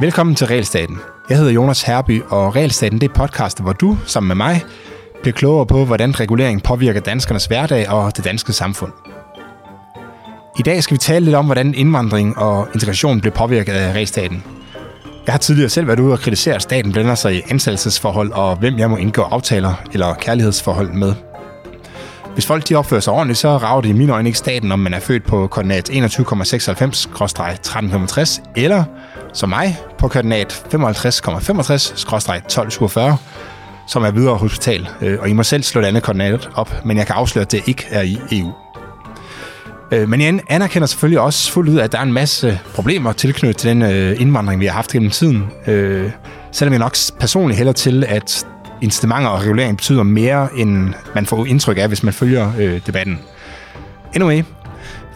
Velkommen til Realstaten. Jeg hedder Jonas Herby, og Realstaten det er podcast, hvor du, sammen med mig, bliver klogere på, hvordan regulering påvirker danskernes hverdag og det danske samfund. I dag skal vi tale lidt om, hvordan indvandring og integration bliver påvirket af Realstaten. Jeg har tidligere selv været ude og kritisere, at staten blander sig i ansættelsesforhold og hvem jeg må indgå aftaler eller kærlighedsforhold med. Hvis folk de opfører sig ordentligt, så rager det i mine øjne ikke staten, om man er født på koordinat 21,96-1365, eller som mig på koordinat 55,65-1247, som er videre hospital. Øh, og I må selv slå det andet koordinat op, men jeg kan afsløre, at det ikke er i EU. Øh, men jeg anerkender selvfølgelig også fuldt ud, at der er en masse problemer tilknyttet til den øh, indvandring, vi har haft gennem tiden. Selvom jeg nok personligt hælder til, at incitamenter og regulering betyder mere, end man får indtryk af, hvis man følger debatten. Anyway,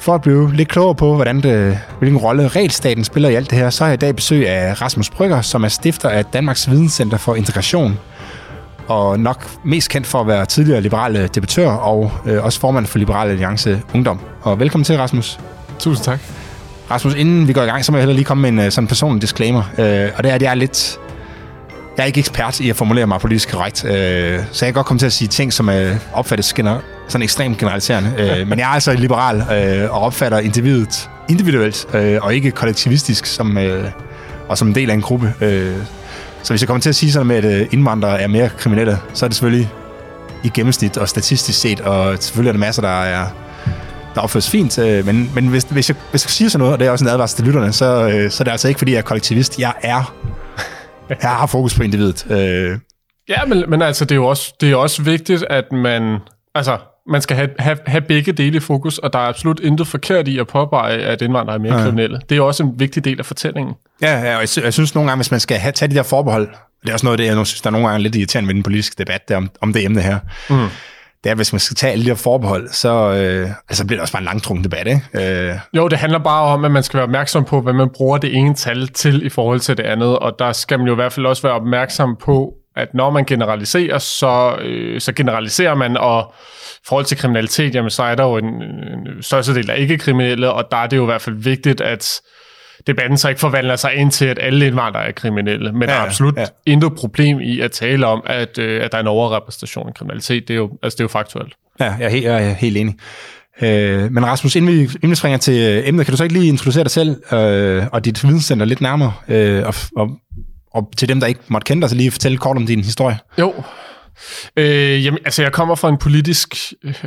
for at blive lidt klogere på, hvordan det, hvilken rolle regelstaten spiller i alt det her, så har jeg i dag besøg af Rasmus Brygger, som er stifter af Danmarks Videnscenter for Integration, og nok mest kendt for at være tidligere liberale debattør og øh, også formand for Liberale Alliance Ungdom. Og velkommen til, Rasmus. Tusind tak. Rasmus, inden vi går i gang, så må jeg heller lige komme med en øh, sådan personlig disclaimer. Øh, og det er, at jeg er lidt... Jeg er ikke ekspert i at formulere mig politisk korrekt, øh, så jeg kan godt komme til at sige ting, som øh, opfattes gener- sådan ekstremt generaliserende. Øh, men jeg er altså liberal øh, og opfatter individet individuelt øh, og ikke kollektivistisk som, øh, og som en del af en gruppe. Øh, så hvis jeg kommer til at sige sådan med, at øh, indvandrere er mere kriminelle, så er det selvfølgelig i gennemsnit og statistisk set, og selvfølgelig er der masser, der er der opføres fint, øh, men, men hvis, hvis, jeg, hvis jeg siger sådan noget, og det er også en advarsel til lytterne, så, øh, så er det altså ikke, fordi jeg er kollektivist. Jeg er. Jeg har fokus på individet. Ja, men, men altså, det er jo også, det er også vigtigt, at man... Altså, man skal have, have, have begge dele i fokus, og der er absolut intet forkert i at påpege, at indvandrere er mere ja. kriminelle. Det er også en vigtig del af fortællingen. Ja, ja og jeg, jeg synes nogle gange, hvis man skal have, tage de der forbehold, det er også noget af det, jeg synes, der er nogle gange lidt irriterende med den politiske debat der, om, om det emne her. Mm. Det er, hvis man skal tage alle de her forbehold, så øh, altså bliver det også bare en langtrukken debat, ikke? Øh. Jo, det handler bare om, at man skal være opmærksom på, hvad man bruger det ene tal til i forhold til det andet, og der skal man jo i hvert fald også være opmærksom på, at når man generaliserer, så, øh, så generaliserer man, og i forhold til kriminalitet, jamen, så er der jo en, en største del af ikke-kriminelle, og der er det jo i hvert fald vigtigt, at debatten så ikke forvandler sig ind til, at alle indvandrere er kriminelle. Men ja, der er absolut ja. intet problem i at tale om, at, øh, at der er en overrepræsentation af kriminalitet. Det er jo, altså, det er jo faktuelt. Ja, jeg er helt, jeg er helt enig. Øh, men Rasmus, inden vi, inden vi springer til øh, emnet, kan du så ikke lige introducere dig selv øh, og dit videnscenter lidt nærmere, øh, og, og, og til dem, der ikke måtte kende dig, så lige fortælle kort om din historie? Jo, Øh, jamen, altså, jeg kommer fra en politisk...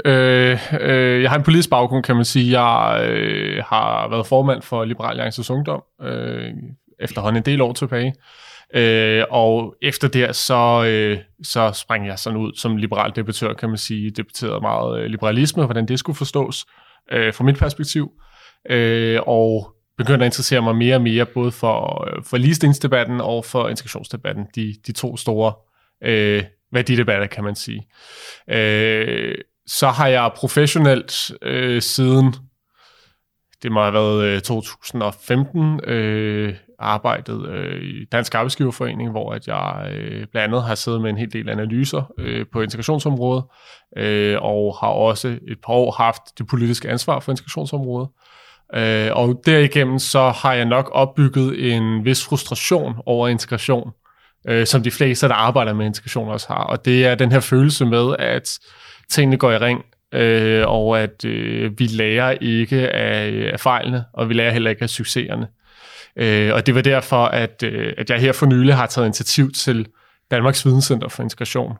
Øh, øh, jeg har en politisk baggrund, kan man sige. Jeg øh, har været formand for Liberal Alliances Ungdom øh, efterhånden en del år tilbage. Øh, og efter det, så, øh, så sprang jeg sådan ud som liberal debattør, kan man sige. Debatterede meget øh, liberalisme, hvordan det skulle forstås øh, fra mit perspektiv. Øh, og begyndte at interessere mig mere og mere, både for, øh, for ligestillingsdebatten og for integrationsdebatten. De, de to store øh, værdidebatter, kan man sige. Øh, så har jeg professionelt øh, siden, det må have været øh, 2015, øh, arbejdet øh, i Dansk Arbejdsgiverforening, hvor at jeg øh, blandt andet har siddet med en hel del analyser øh, på integrationsområdet, øh, og har også et par år haft det politiske ansvar for integrationsområdet. Øh, og derigennem så har jeg nok opbygget en vis frustration over integration, øh, øh, som de fleste, der arbejder med integration også har. Og det er den her følelse med, at tingene går i ring, øh, og at øh, vi lærer ikke af, af fejlene, og vi lærer heller ikke af succeserne. Øh, og det var derfor, at, øh, at jeg her for nylig har taget initiativ til Danmarks Videnscenter for Integration.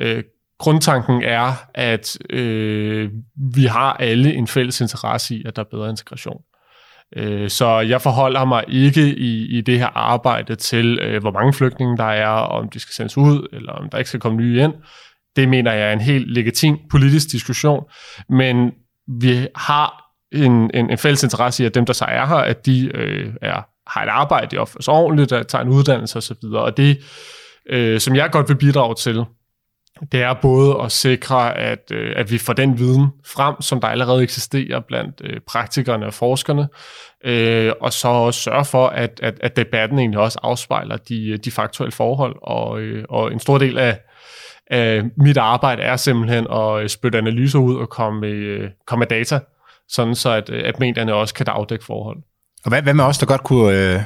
Øh, grundtanken er, at øh, vi har alle en fælles interesse i, at der er bedre integration. Øh, Øh, så jeg forholder mig ikke i, i det her arbejde til, øh, hvor mange flygtninge der er, om de skal sendes ud, eller om der ikke skal komme nye ind. Det mener jeg er en helt legitim politisk diskussion, men vi har en, en, en fælles interesse i, at dem, der så er her, at de øh, er, har et arbejde, de opfører sig ordentligt, at tager en uddannelse osv. Og det, øh, som jeg godt vil bidrage til, det er både at sikre, at, øh, at vi får den viden frem, som der allerede eksisterer blandt øh, praktikerne og forskerne, øh, og så også sørge for, at, at, at debatten egentlig også afspejler de, de faktuelle forhold. Og, øh, og en stor del af, af mit arbejde er simpelthen at øh, spytte analyser ud og komme med, øh, komme med data, sådan så at, øh, at medierne også kan afdække forhold. Og hvad, hvad med os, der godt kunne, øh,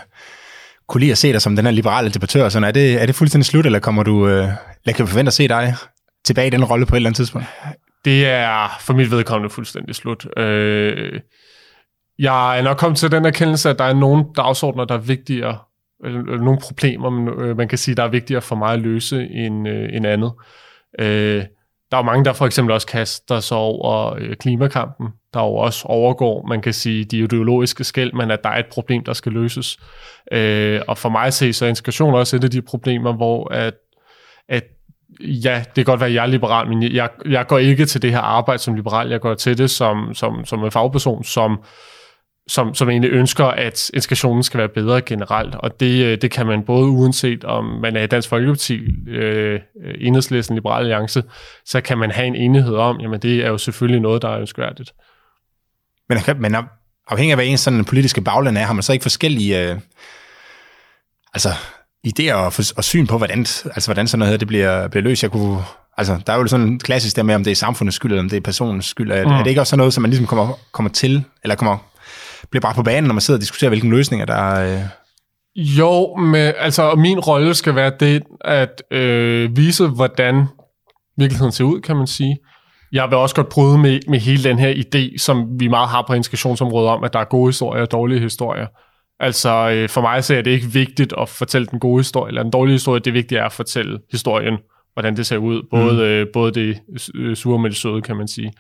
kunne lide at se dig som den her liberale debattør? Sådan, er, det, er det fuldstændig slut, eller kommer du, øh, eller kan vi forvente at se dig tilbage i den rolle på et eller andet tidspunkt? Det er for mit vedkommende fuldstændig slut. Øh, jeg er nok kommet til den erkendelse, at der er nogle dagsordner, der er vigtigere, eller nogle problemer, øh, man kan sige, der er vigtigere for mig at løse end, øh, end andet. Øh, der er mange, der for eksempel også kaster sig over øh, klimakampen, der jo også overgår, man kan sige, de ideologiske skæld, men at der er et problem, der skal løses. Øh, og for mig at se, så er integration også et af de problemer, hvor at, at ja, det kan godt være, at jeg er liberal, men jeg, jeg går ikke til det her arbejde som liberal, jeg går til det som, som, som en fagperson, som som, som egentlig ønsker, at integrationen skal være bedre generelt. Og det, øh, det kan man både uanset om man er i Dansk Folkeparti, øh, Enhedslisten, Liberale Alliance, så kan man have en enighed om, jamen det er jo selvfølgelig noget, der er ønskværdigt. Men, men afhængig af, hvad en sådan politiske bagland er, har man så ikke forskellige øh, altså, idéer og, og syn på, hvordan, altså, hvordan sådan noget her det bliver, bliver løst. Jeg kunne, altså, der er jo sådan klassisk der med, om det er samfundets skyld, eller om det er personens skyld. Er, mm. er det ikke også sådan noget, som man ligesom kommer, kommer til, eller kommer bliver bragt på banen, når man sidder og diskuterer, hvilke løsninger der er... Øh... Jo, men altså min rolle skal være det at øh, vise, hvordan virkeligheden ser ud, kan man sige. Jeg vil også godt prøve med, med hele den her idé, som vi meget har på integrationsområdet om, at der er gode historier og dårlige historier. Altså øh, for mig så er det ikke vigtigt at fortælle den gode historie, eller den dårlige historie. Det vigtige er at fortælle historien, hvordan det ser ud. Både, mm. øh, både det øh, sure med det søde, kan man sige.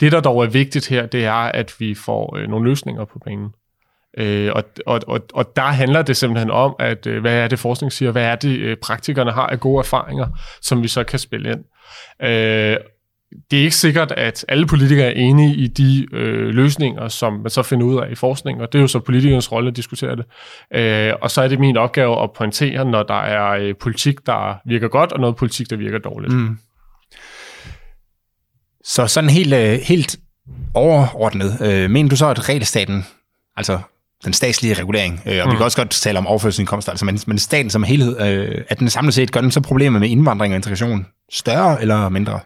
Det, der dog er vigtigt her, det er, at vi får øh, nogle løsninger på banen. Øh, og, og, og, og der handler det simpelthen om, at øh, hvad er det forskning siger, hvad er det øh, praktikerne har af gode erfaringer, som vi så kan spille ind. Øh, det er ikke sikkert, at alle politikere er enige i de øh, løsninger, som man så finder ud af i forskning, og det er jo så politikernes rolle at diskutere det. Øh, og så er det min opgave at pointere, når der er øh, politik, der virker godt, og noget politik, der virker dårligt. Mm. Så sådan helt, øh, helt overordnet, øh, mener du så, at regelstaten, altså den statslige regulering, øh, og mm. vi kan også godt tale om overførselsindkomster, altså, men, men staten som helhed, øh, at den samlet set gør den så problemet med indvandring og integration større eller mindre?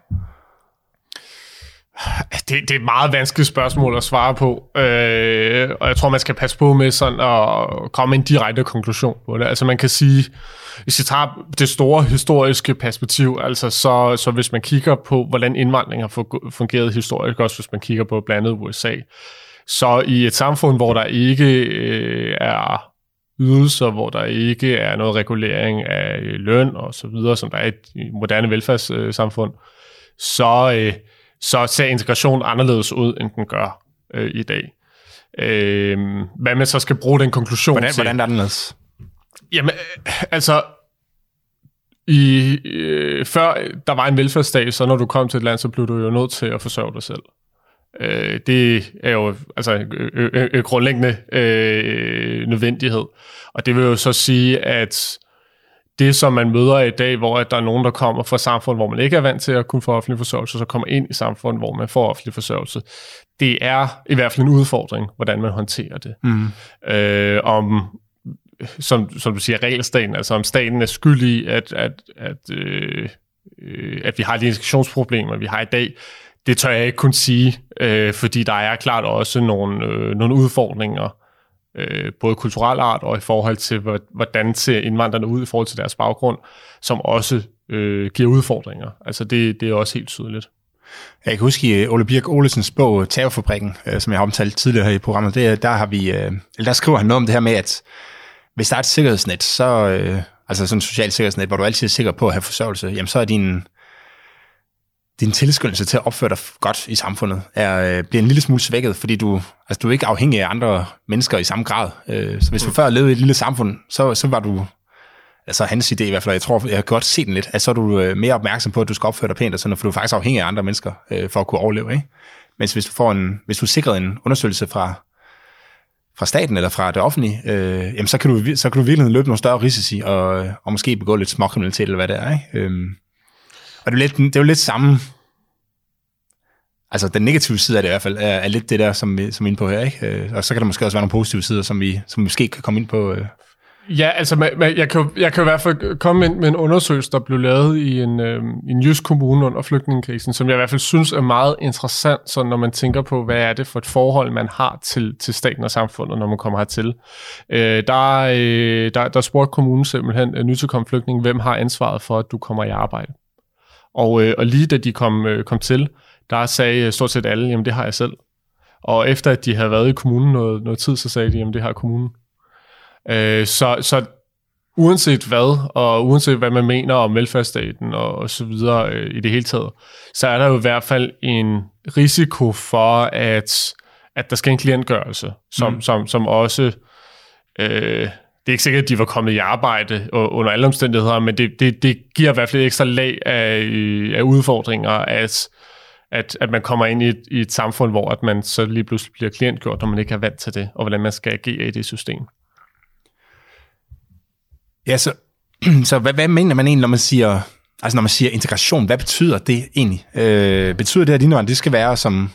Det, det er et meget vanskeligt spørgsmål at svare på, øh, og jeg tror, man skal passe på med sådan at komme en direkte konklusion på det. Altså man kan sige, hvis vi tager det store historiske perspektiv, altså så, så hvis man kigger på, hvordan indvandring har fungeret historisk, også hvis man kigger på blandt andet USA, så i et samfund, hvor der ikke øh, er ydelser, hvor der ikke er noget regulering af løn og så videre, som der er i et moderne velfærdssamfund, så... Øh, så ser integration anderledes ud, end den gør øh, i dag. Øh, hvad man så skal bruge den konklusion hvordan, til. Hvordan er det anderledes? Jamen, øh, altså, i, øh, før der var en velfærdsstat, så når du kom til et land, så blev du jo nødt til at forsørge dig selv. Øh, det er jo altså en grundlæggende øh, nødvendighed. Og det vil jo så sige, at det, som man møder i dag, hvor at der er nogen, der kommer fra samfund, hvor man ikke er vant til at kunne få offentlig forsørgelse, så kommer ind i samfund, hvor man får offentlig forsørgelse. Det er i hvert fald en udfordring, hvordan man håndterer det. Mm. Øh, om, som, som du siger, regelstaten, altså om staten er skyldig, at, at, at, øh, øh, at vi har de integrationsproblemer, vi har i dag, det tør jeg ikke kun sige, øh, fordi der er klart også nogle, øh, nogle udfordringer, øh, både kulturel art og i forhold til, hvordan ser indvandrerne ud i forhold til deres baggrund, som også øh, giver udfordringer. Altså det, det er også helt tydeligt. Jeg kan huske i øh, Ole Birk Olesens bog øh, Terrorfabrikken, øh, som jeg har omtalt tidligere her i programmet, det, der, har vi, øh, eller der skriver han noget om det her med, at hvis der er et sikkerhedsnet, så, øh, altså sådan et socialt sikkerhedsnet, hvor du altid er sikker på at have forsørgelse, jamen så er din, din tilskyndelse til at opføre dig godt i samfundet er, øh, bliver en lille smule svækket, fordi du, altså, du er ikke afhængig af andre mennesker i samme grad. Øh, så hvis du mm. før levede i et lille samfund, så, så var du, altså hans idé i hvert fald, jeg tror, jeg har godt set den lidt, at så er du øh, mere opmærksom på, at du skal opføre dig pænt, og sådan, for du er faktisk afhængig af andre mennesker øh, for at kunne overleve. Ikke? Mens hvis du, får en, hvis du sikrer en undersøgelse fra, fra staten eller fra det offentlige, øh, jamen så kan, du, så kan du virkelig løbe nogle større risici, og, og måske begå lidt småkriminalitet, eller hvad det er. Ikke? Øh, og det er, lidt, det er jo lidt samme altså den negative side af det i hvert fald, er, er lidt det der, som vi som er inde på her. Ikke? Øh, og så kan der måske også være nogle positive sider, som vi, som vi måske kan komme ind på. Øh. Ja, altså man, man, jeg, kan, jeg kan i hvert fald komme ind med en undersøgelse, der blev lavet i en, øh, en jysk kommune under flygtningekrisen, som jeg i hvert fald synes er meget interessant, så når man tænker på, hvad er det for et forhold, man har til, til staten og samfundet, når man kommer hertil. Øh, der, øh, der, der spurgte kommunen simpelthen, øh, nytilkommende flygtning, hvem har ansvaret for, at du kommer i arbejde? Og, øh, og lige da de kom, øh, kom til, der sagde stort set alle, jamen det har jeg selv. Og efter at de havde været i kommunen noget, noget tid, så sagde de, jamen det har kommunen. Øh, så, så uanset hvad, og uanset hvad man mener om velfærdsstaten og, og så videre øh, i det hele taget, så er der jo i hvert fald en risiko for, at, at der skal en klientgørelse, som, mm. som, som også... Øh, det er ikke sikkert, at de var kommet i arbejde under alle omstændigheder, men det, det, det giver i hvert fald et ekstra lag af, øh, af udfordringer, at, at, at man kommer ind i et, i et samfund, hvor at man så lige pludselig bliver klientgjort, når man ikke er vant til det, og hvordan man skal agere i det system. Ja, så, så hvad, hvad mener man egentlig, når man siger, altså når man siger integration? Hvad betyder det egentlig? Øh, betyder det, at indvandrere det skal være som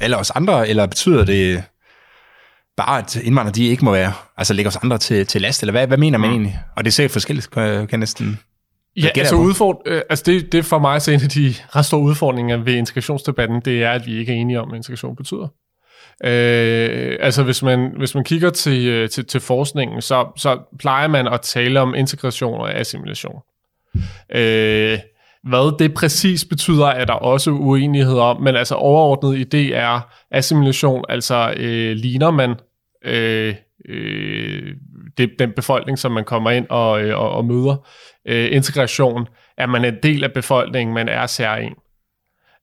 alle os andre, eller betyder det bare, at indvandrere de ikke må være, altså lægge os andre til, til last, eller hvad, hvad mener man mm. egentlig? Og det er sikkert forskelligt, kan jeg næsten... Ja, altså, udford, øh, altså det, det for mig så en af de ret store udfordringer ved integrationsdebatten, det er, at vi ikke er enige om, hvad integration betyder. Øh, altså hvis man, hvis man kigger til, øh, til, til forskningen, så, så plejer man at tale om integration og assimilation. Øh, hvad det præcis betyder, er der også uenighed om, men altså overordnet idé er assimilation, altså øh, ligner man øh, øh, det, den befolkning, som man kommer ind og, øh, og, og møder. Øh, integration er man en del af befolkningen, man er særlig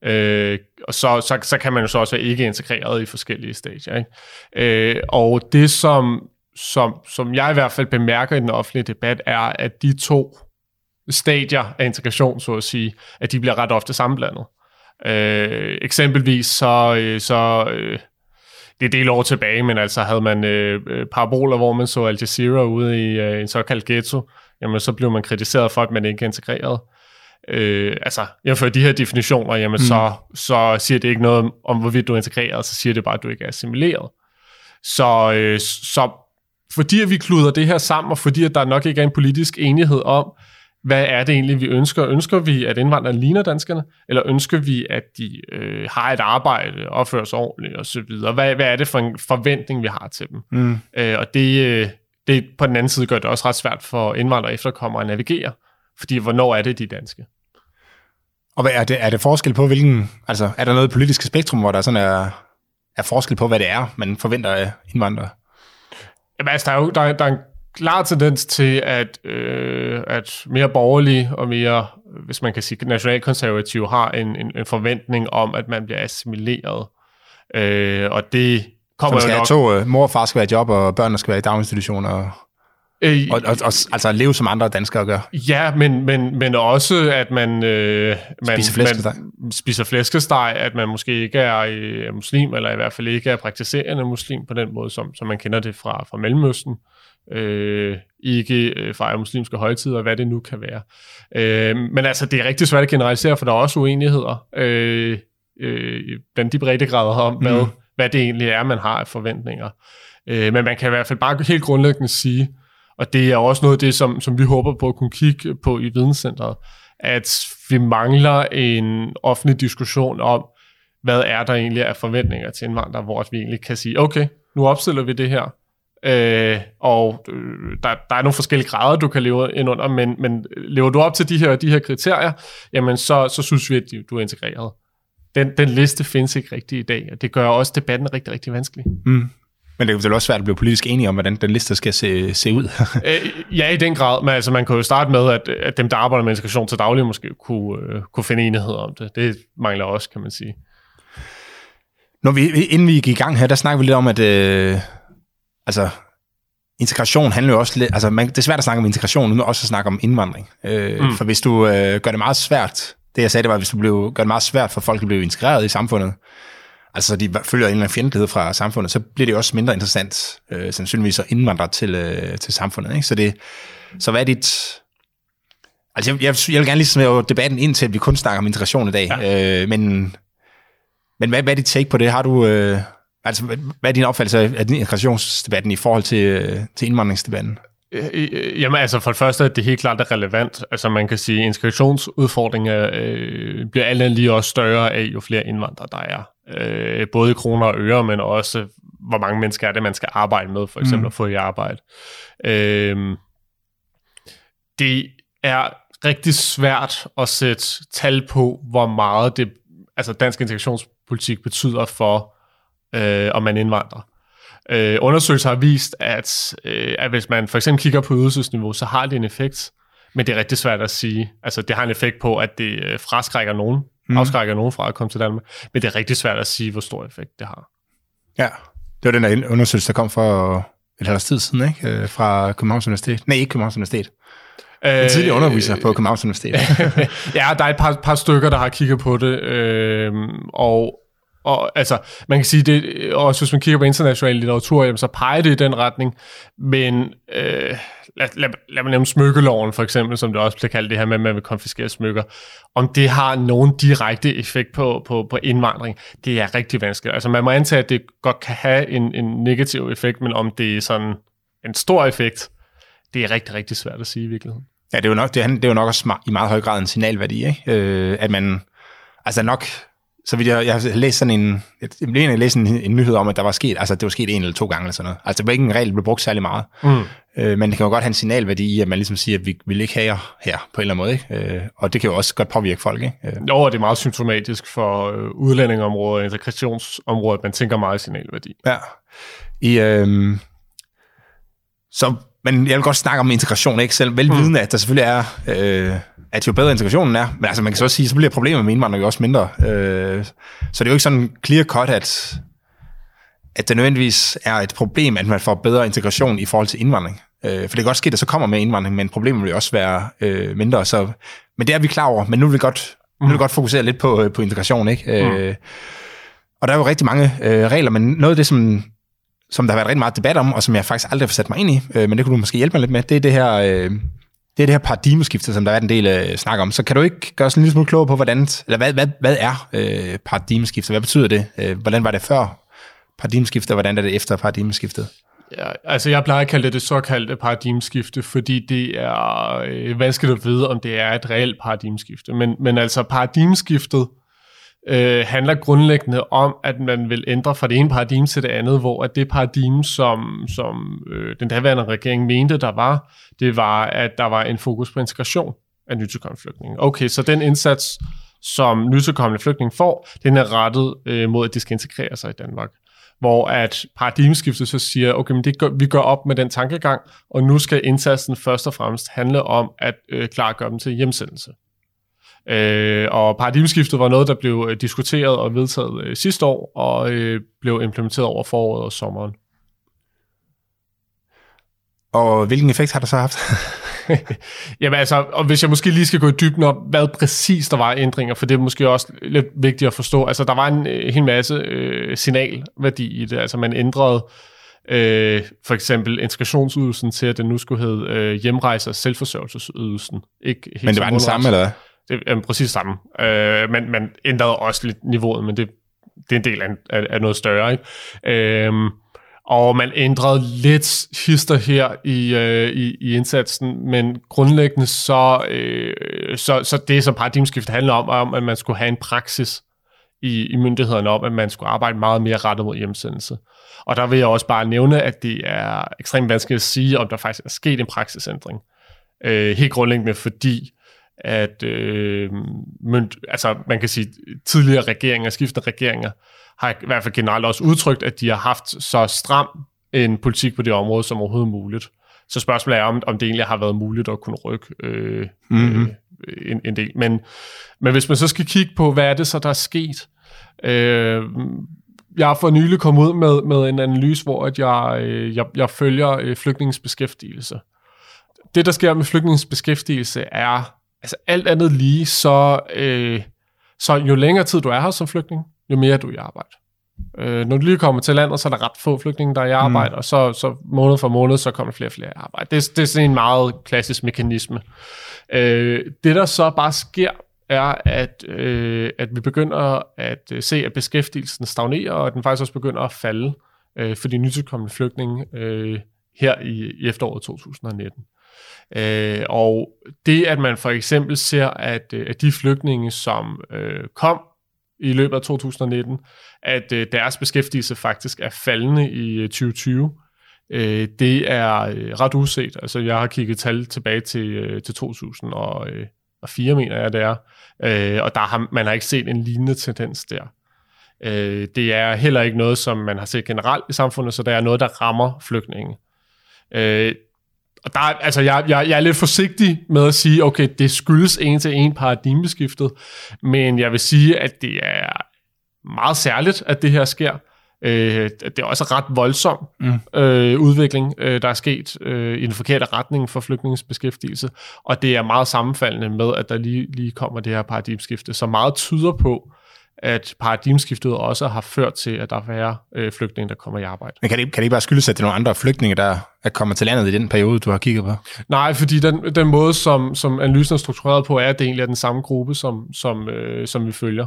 Øh, og så, så, så kan man jo så også være ikke integreret i forskellige stadier. Ikke? Øh, og det, som, som, som jeg i hvert fald bemærker i den offentlige debat, er, at de to stadier af integration, så at sige, at de bliver ret ofte sammenblandet. Øh, eksempelvis så, øh, så øh, det er del år tilbage, men altså havde man øh, øh, paraboler, hvor man så Al Jazeera ude i øh, en såkaldt ghetto, jamen så blev man kritiseret for, at man ikke er integreret øh, altså, for de her definitioner, jamen mm. så, så siger det ikke noget om, hvorvidt du er integreret, så siger det bare, at du ikke er assimileret. Så, øh, så fordi at vi kluder det her sammen, og fordi at der nok ikke er en politisk enighed om, hvad er det egentlig, vi ønsker? Ønsker vi, at indvandrerne ligner danskerne? Eller ønsker vi, at de øh, har et arbejde, opfører sig ordentligt osv.? Hvad, hvad er det for en forventning, vi har til dem? Mm. Øh, og det, øh, det på den anden side gør det også ret svært for indvandrere og efterkommere at navigere. Fordi hvornår er det de danske? Og hvad er det, er det forskel på, hvilken... Altså, er der noget politisk spektrum, hvor der sådan er, er forskel på, hvad det er, man forventer af indvandrere? Jamen, altså, der er jo der, der er en klar tendens til, at, øh, at mere borgerlige og mere, hvis man kan sige, nationalkonservative har en, en, en forventning om, at man bliver assimileret. Øh, og det kommer Som skal jo nok... to, uh, mor og far skal være i job, og børnene skal være i daginstitutioner. Øh, og, og, og altså leve som andre danskere gør. Ja, men, men, men også, at man, øh, man, spiser flæskesteg. man spiser flæskesteg, at man måske ikke er øh, muslim, eller i hvert fald ikke er praktiserende muslim på den måde, som, som man kender det fra, fra Mellemøsten. Øh, ikke øh, fejrer muslimske højtider, hvad det nu kan være. Øh, men altså, det er rigtig svært at generalisere, for der er også uenigheder øh, øh, blandt de breddegrader om, hvad, mm. hvad det egentlig er, man har af forventninger. Øh, men man kan i hvert fald bare helt grundlæggende sige, og det er også noget af det, som, som vi håber på at kunne kigge på i videnscentret, at vi mangler en offentlig diskussion om, hvad er der egentlig af forventninger til indvandrere, hvor vi egentlig kan sige, okay, nu opstiller vi det her, øh, og øh, der, der er nogle forskellige grader, du kan leve ind under, men, men lever du op til de her, de her kriterier, jamen så, så synes vi, at du er integreret. Den, den liste findes ikke rigtig i dag, og det gør også debatten rigtig, rigtig vanskelig. Mm. Men det er jo også svært at blive politisk enige om, hvordan den liste skal se, se ud. Øh, ja, i den grad. Men altså, man kan jo starte med, at, at dem, der arbejder med integration til daglig, måske kunne, uh, kunne finde enighed om det. Det mangler også, kan man sige. Når vi, inden vi gik i gang her, der snakker vi lidt om, at øh, altså, integration handler jo også lidt... Altså, man, det er svært at snakke om integration, uden også at snakke om indvandring. Øh, mm. For hvis du øh, gør det meget svært... Det, jeg sagde, det var, hvis du blev, gør det meget svært for folk at blive integreret i samfundet, altså de følger en eller anden fjendtlighed fra samfundet, så bliver det også mindre interessant, øh, sandsynligvis at indvandre til, øh, til samfundet. Ikke? Så, det, så hvad er dit... Altså jeg, jeg, jeg vil gerne lige smøre debatten ind til, at vi kun snakker om integration i dag, ja. øh, men, men hvad, hvad er dit take på det? Har du... Øh, altså, hvad er din opfattelse af integrationsdebatten i forhold til, til indvandringsdebatten? Øh, øh, jamen altså for det første er det helt klart er relevant. Altså man kan sige, at integrationsudfordringer øh, bliver alt lige også større af, jo flere indvandrere der er. Øh, både i kroner og øre, men også hvor mange mennesker er det, man skal arbejde med, for eksempel mm. at få i arbejde. Øh, det er rigtig svært at sætte tal på, hvor meget det, altså dansk integrationspolitik betyder for, øh, om man indvandrer. Øh, undersøgelser har vist, at, øh, at hvis man for eksempel kigger på ydelsesniveau, så har det en effekt, men det er rigtig svært at sige. Altså, det har en effekt på, at det øh, fraskrækker nogen, mm. afskrækker nogen fra at komme til Danmark, men det er rigtig svært at sige, hvor stor effekt det har. Ja, det var den der undersøgelse, der kom for et halvt tid siden, ikke? Øh, fra Københavns Universitet. Nej, ikke Københavns Universitet. En tidligere underviser på Københavns Universitet. ja, der er et par, par stykker, der har kigget på det, øh, og og altså, man kan sige, det, øh, også hvis man kigger på international litteratur, jamen, så peger det i den retning, men øh, lad, lad, lad mig nævne smykkeloven for eksempel, som det også bliver kaldt det her med, at man vil konfiskere smykker. Om det har nogen direkte effekt på, på, på indvandring, det er rigtig vanskeligt. Altså man må antage, at det godt kan have en, en negativ effekt, men om det er sådan en stor effekt, det er rigtig, rigtig svært at sige i virkeligheden. Ja, det er jo nok, det er, det er jo nok også i meget høj grad en signalværdi, ikke? Øh, at man, altså nok så vidt jeg, jeg har læst sådan en, jeg, jeg, læste en, en nyhed om, at der var sket, altså det var sket en eller to gange eller sådan noget. Altså det var ikke en regel, der blev brugt særlig meget. Mm. Øh, men det kan jo godt have en signalværdi i, at man ligesom siger, at vi vil ikke have jer her på en eller anden måde. Ikke? Øh, og det kan jo også godt påvirke folk. Ikke? Øh. Jo, det er meget symptomatisk for øh, udlændingeområdet og integrationsområdet, at man tænker meget signalværdi. Ja. I, øh, så, men jeg vil godt snakke om integration, ikke? Selv velvidende, mm. at der selvfølgelig er... Øh, at jo bedre integrationen er, men altså man kan så også sige, så bliver problemet med indvandring jo også mindre. Øh, så det er jo ikke sådan clear cut, at, at det nødvendigvis er et problem, at man får bedre integration i forhold til indvandring. Øh, for det kan godt ske, at det så kommer med indvandring, men problemet vil også være øh, mindre. Så, men det er vi klar over, men nu vil vi godt, mm. nu vil vi godt fokusere lidt på, på integration. Ikke? Mm. Øh, og der er jo rigtig mange øh, regler, men noget af det, som, som der har været rigtig meget debat om, og som jeg faktisk aldrig har sat mig ind i, øh, men det kunne du måske hjælpe mig lidt med, det er det her... Øh, det er det her paradigmeskifte, som der er en del øh, snak om. Så kan du ikke gøre os en lille smule klogere på, hvordan, eller hvad, hvad, hvad er øh, paradigmeskiftet? Hvad betyder det? Øh, hvordan var det før paradigmeskiftet, og hvordan er det efter paradigmeskiftet? Ja, altså jeg plejer at kalde det det såkaldte paradigmeskifte, fordi det er øh, vanskeligt at vide, om det er et reelt paradigmeskifte. Men, men altså paradigmeskiftet øh, handler grundlæggende om, at man vil ændre fra det ene paradigme til det andet, hvor at det paradigme, som, som øh, den daværende regering mente, der var, det var, at der var en fokus på integration af nytilkommende flygtninge. Okay, så den indsats, som nytilkommende flygtninge får, den er rettet øh, mod, at de skal integrere sig i Danmark. Hvor at paradigmeskiftet så siger, okay, men det gør, vi gør op med den tankegang, og nu skal indsatsen først og fremmest handle om at øh, klargøre dem til hjemsendelse. Øh, og paradigmeskiftet var noget, der blev øh, diskuteret og vedtaget øh, sidste år, og øh, blev implementeret over foråret og sommeren. Og hvilken effekt har det så haft? Jamen altså, og hvis jeg måske lige skal gå i dybden op, hvad præcis der var ændringer, for det er måske også lidt vigtigt at forstå. Altså, der var en øh, hel masse øh, signalværdi i det. Altså, man ændrede øh, for eksempel integrationsydelsen til, at den nu skulle hedde øh, hjemrejse- og selvforsørgelsesydelsen. Ikke helt Men det var den samme, eller hvad? Det er præcis samme. Øh, man, man ændrede også lidt niveauet, men det, det er en del af, af, af noget større. Ikke? Øh, og man ændrede lidt hister her i, øh, i, i indsatsen, men grundlæggende så, øh, så, så det, som paradigmskift handler om, er om, at man skulle have en praksis i, i myndighederne om, at man skulle arbejde meget mere rettet mod hjemsendelse. Og der vil jeg også bare nævne, at det er ekstremt vanskeligt at sige, om der faktisk er sket en praksisændring. Øh, helt grundlæggende fordi, at øh, mynd, altså man kan sige, tidligere regeringer, skiftende regeringer, har i hvert fald generelt også udtrykt, at de har haft så stram en politik på det område som overhovedet muligt. Så spørgsmålet er, om, om det egentlig har været muligt at kunne rykke øh, mm-hmm. øh, en, en del. Men, men hvis man så skal kigge på, hvad er det så, der er sket? Øh, jeg har for nylig kommet ud med, med en analyse, hvor at jeg, øh, jeg, jeg følger øh, flygtningens beskæftigelse. Det, der sker med flygtningens beskæftigelse, er altså alt andet lige, så, øh, så jo længere tid du er her som flygtning, jo mere du er i arbejde. Øh, når du lige kommer til landet, så er der ret få flygtninge, der er i mm. arbejde, mm. og så, så måned for måned, så kommer flere og flere i arbejde. Det, det er sådan en meget klassisk mekanisme. Øh, det, der så bare sker, er, at, øh, at vi begynder at øh, se, at beskæftigelsen stagnerer, og at den faktisk også begynder at falde øh, for de nytilkommende flygtninge. Øh, her i, i efteråret 2019. Øh, og det, at man for eksempel ser, at, øh, at de flygtninge, som øh, kom i løbet af 2019, at øh, deres beskæftigelse faktisk er faldende i øh, 2020, øh, det er øh, ret uset. Altså, jeg har kigget tal tilbage til, øh, til 2004, øh, mener jeg, det er. Øh, og der har, man har ikke set en lignende tendens der. Øh, det er heller ikke noget, som man har set generelt i samfundet, så det er noget, der rammer flygtninge. Øh, og der, altså jeg, jeg, jeg er lidt forsigtig med at sige, okay, det skyldes en til en paradigmeskiftet, men jeg vil sige, at det er meget særligt, at det her sker. Øh, det er også ret voldsom mm. øh, udvikling, øh, der er sket øh, i den forkerte retning for flygtningens beskæftigelse, og det er meget sammenfaldende med, at der lige, lige kommer det her paradigmeskifte, så meget tyder på, at paradigmeskiftet også har ført til, at der er færre øh, flygtninge, der kommer i arbejde. Men kan det, kan det ikke bare skyldes, at det er nogle andre flygtninge, der er kommet til landet i den periode, du har kigget på? Nej, fordi den, den måde, som, som analysen er struktureret på, er, at det egentlig er den samme gruppe, som, som, øh, som vi følger.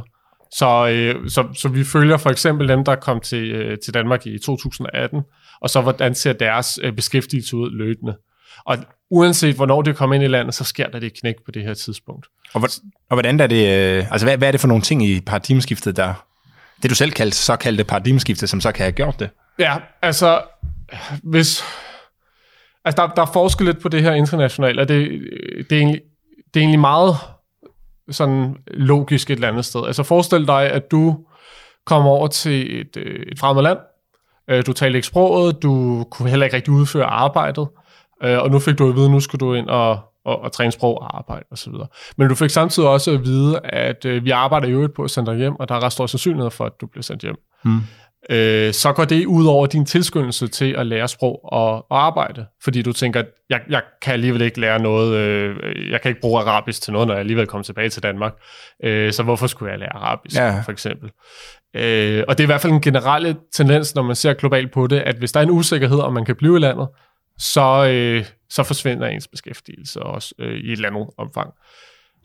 Så, øh, så, så vi følger for eksempel dem, der kom til, øh, til Danmark i 2018, og så hvordan ser deres øh, beskæftigelse ud løbende. Og uanset hvornår det kommer ind i landet, så sker der det knæk på det her tidspunkt. Og, og hvordan er det, øh, altså hvad, hvad er det for nogle ting i paradigmeskiftet, der, det du selv kaldte, så kaldte paradigmeskiftet, som så kan have gjort det? Ja, altså, hvis, altså der, der er forskel lidt på det her internationalt, og det, det, er egentlig, det er egentlig meget sådan logisk et eller andet sted. Altså forestil dig, at du kommer over til et, øh, et fremmed land, øh, du taler ikke sproget, du kunne heller ikke rigtig udføre arbejdet, Øh, og nu fik du at vide, at nu skal du ind og, og, og træne sprog og arbejde osv. Men du fik samtidig også at vide, at øh, vi arbejder jo på at sende dig hjem, og der er ret stor sandsynlighed for, at du bliver sendt hjem. Hmm. Øh, så går det ud over din tilskyndelse til at lære sprog og, og arbejde, fordi du tænker, jeg, jeg kan alligevel ikke lære noget, øh, jeg kan ikke bruge arabisk til noget, når jeg alligevel kommer tilbage til Danmark, øh, så hvorfor skulle jeg lære arabisk, ja. for eksempel? Øh, og det er i hvert fald en generelle tendens, når man ser globalt på det, at hvis der er en usikkerhed, om man kan blive i landet, så, øh, så forsvinder ens beskæftigelse også øh, i et eller andet omfang.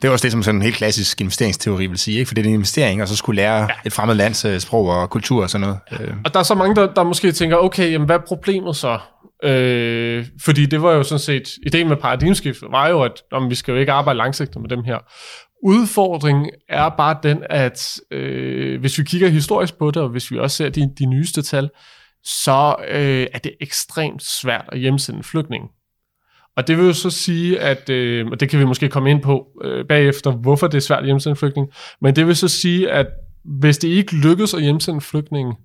Det er også det, som sådan en helt klassisk investeringsteori vil sige, ikke? for det er en investering, og så skulle lære ja. et fremmed lands øh, sprog og kultur og sådan noget. Ja. Øh. Og der er så mange, der, der måske tænker, okay, jamen, hvad er problemet så? Øh, fordi det var jo sådan set, ideen med paradigmeskiftet var jo, at om vi skal jo ikke arbejde langsigtet med dem her. Udfordringen er bare den, at øh, hvis vi kigger historisk på det, og hvis vi også ser de, de nyeste tal, så øh, er det ekstremt svært at hjemsende flygtning. Og det vil jo så sige, at, øh, og det kan vi måske komme ind på øh, bagefter, hvorfor det er svært at hjemsende flygtning, men det vil så sige, at hvis det ikke lykkes at hjemsende flygtninge,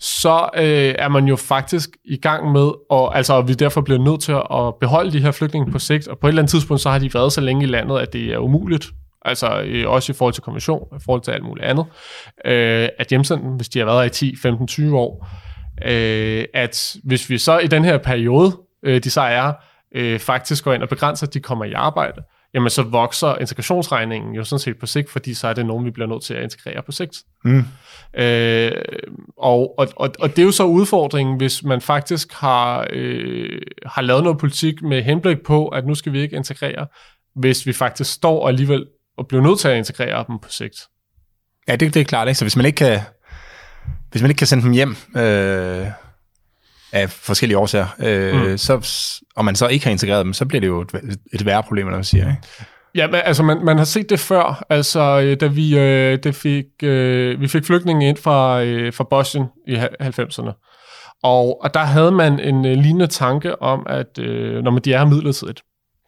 så øh, er man jo faktisk i gang med, altså, og altså vi derfor bliver nødt til at beholde de her flygtninge på sigt, og på et eller andet tidspunkt, så har de været så længe i landet, at det er umuligt, altså øh, også i forhold til konvention, i forhold til alt muligt andet, øh, at hjemsende hvis de har været her i 10, 15, 20 år, øh, at hvis vi så i den her periode, øh, de så er, øh, faktisk går ind og begrænser, at de kommer i arbejde, jamen så vokser integrationsregningen jo sådan set på sigt, fordi så er det nogen, vi bliver nødt til at integrere på sigt. Mm. Øh, og, og, og, og det er jo så udfordringen, hvis man faktisk har, øh, har lavet noget politik med henblik på, at nu skal vi ikke integrere, hvis vi faktisk står alligevel og bliver nødt til at integrere dem på sigt. Ja, det, det er klart. Ikke? Så hvis man ikke kan, hvis man ikke kan sende dem hjem øh, af forskellige årsager, øh, mm. så, og man så ikke har integreret dem, så bliver det jo et, et værre problem, når man siger. Ikke? Ja, men altså man, man har set det før, altså øh, da vi, øh, det fik, øh, vi fik flygtninge ind fra, øh, fra Bosnien i 90'erne. Og, og der havde man en øh, lignende tanke om, at øh, når man de er her midlertidigt,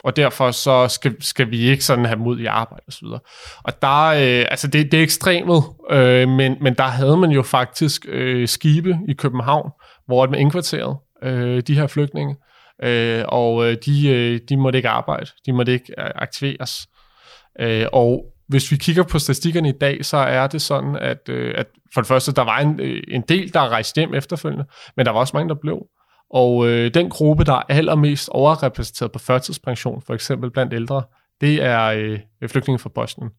og derfor så skal, skal vi ikke sådan have mod i arbejde osv. Og, og der, øh, altså det, det er ekstremet, øh, men, men der havde man jo faktisk øh, skibe i København, hvor man indkvarterede øh, de her flygtninge, øh, og øh, de, øh, de måtte ikke arbejde, de måtte ikke øh, aktiveres. Øh, og hvis vi kigger på statistikkerne i dag, så er det sådan, at, øh, at for det første, der var en, øh, en del, der rejste hjem efterfølgende, men der var også mange, der blev. Og øh, den gruppe, der er allermest overrepræsenteret på førtidspension, for eksempel blandt ældre, det er øh, flygtninge fra Bosnien.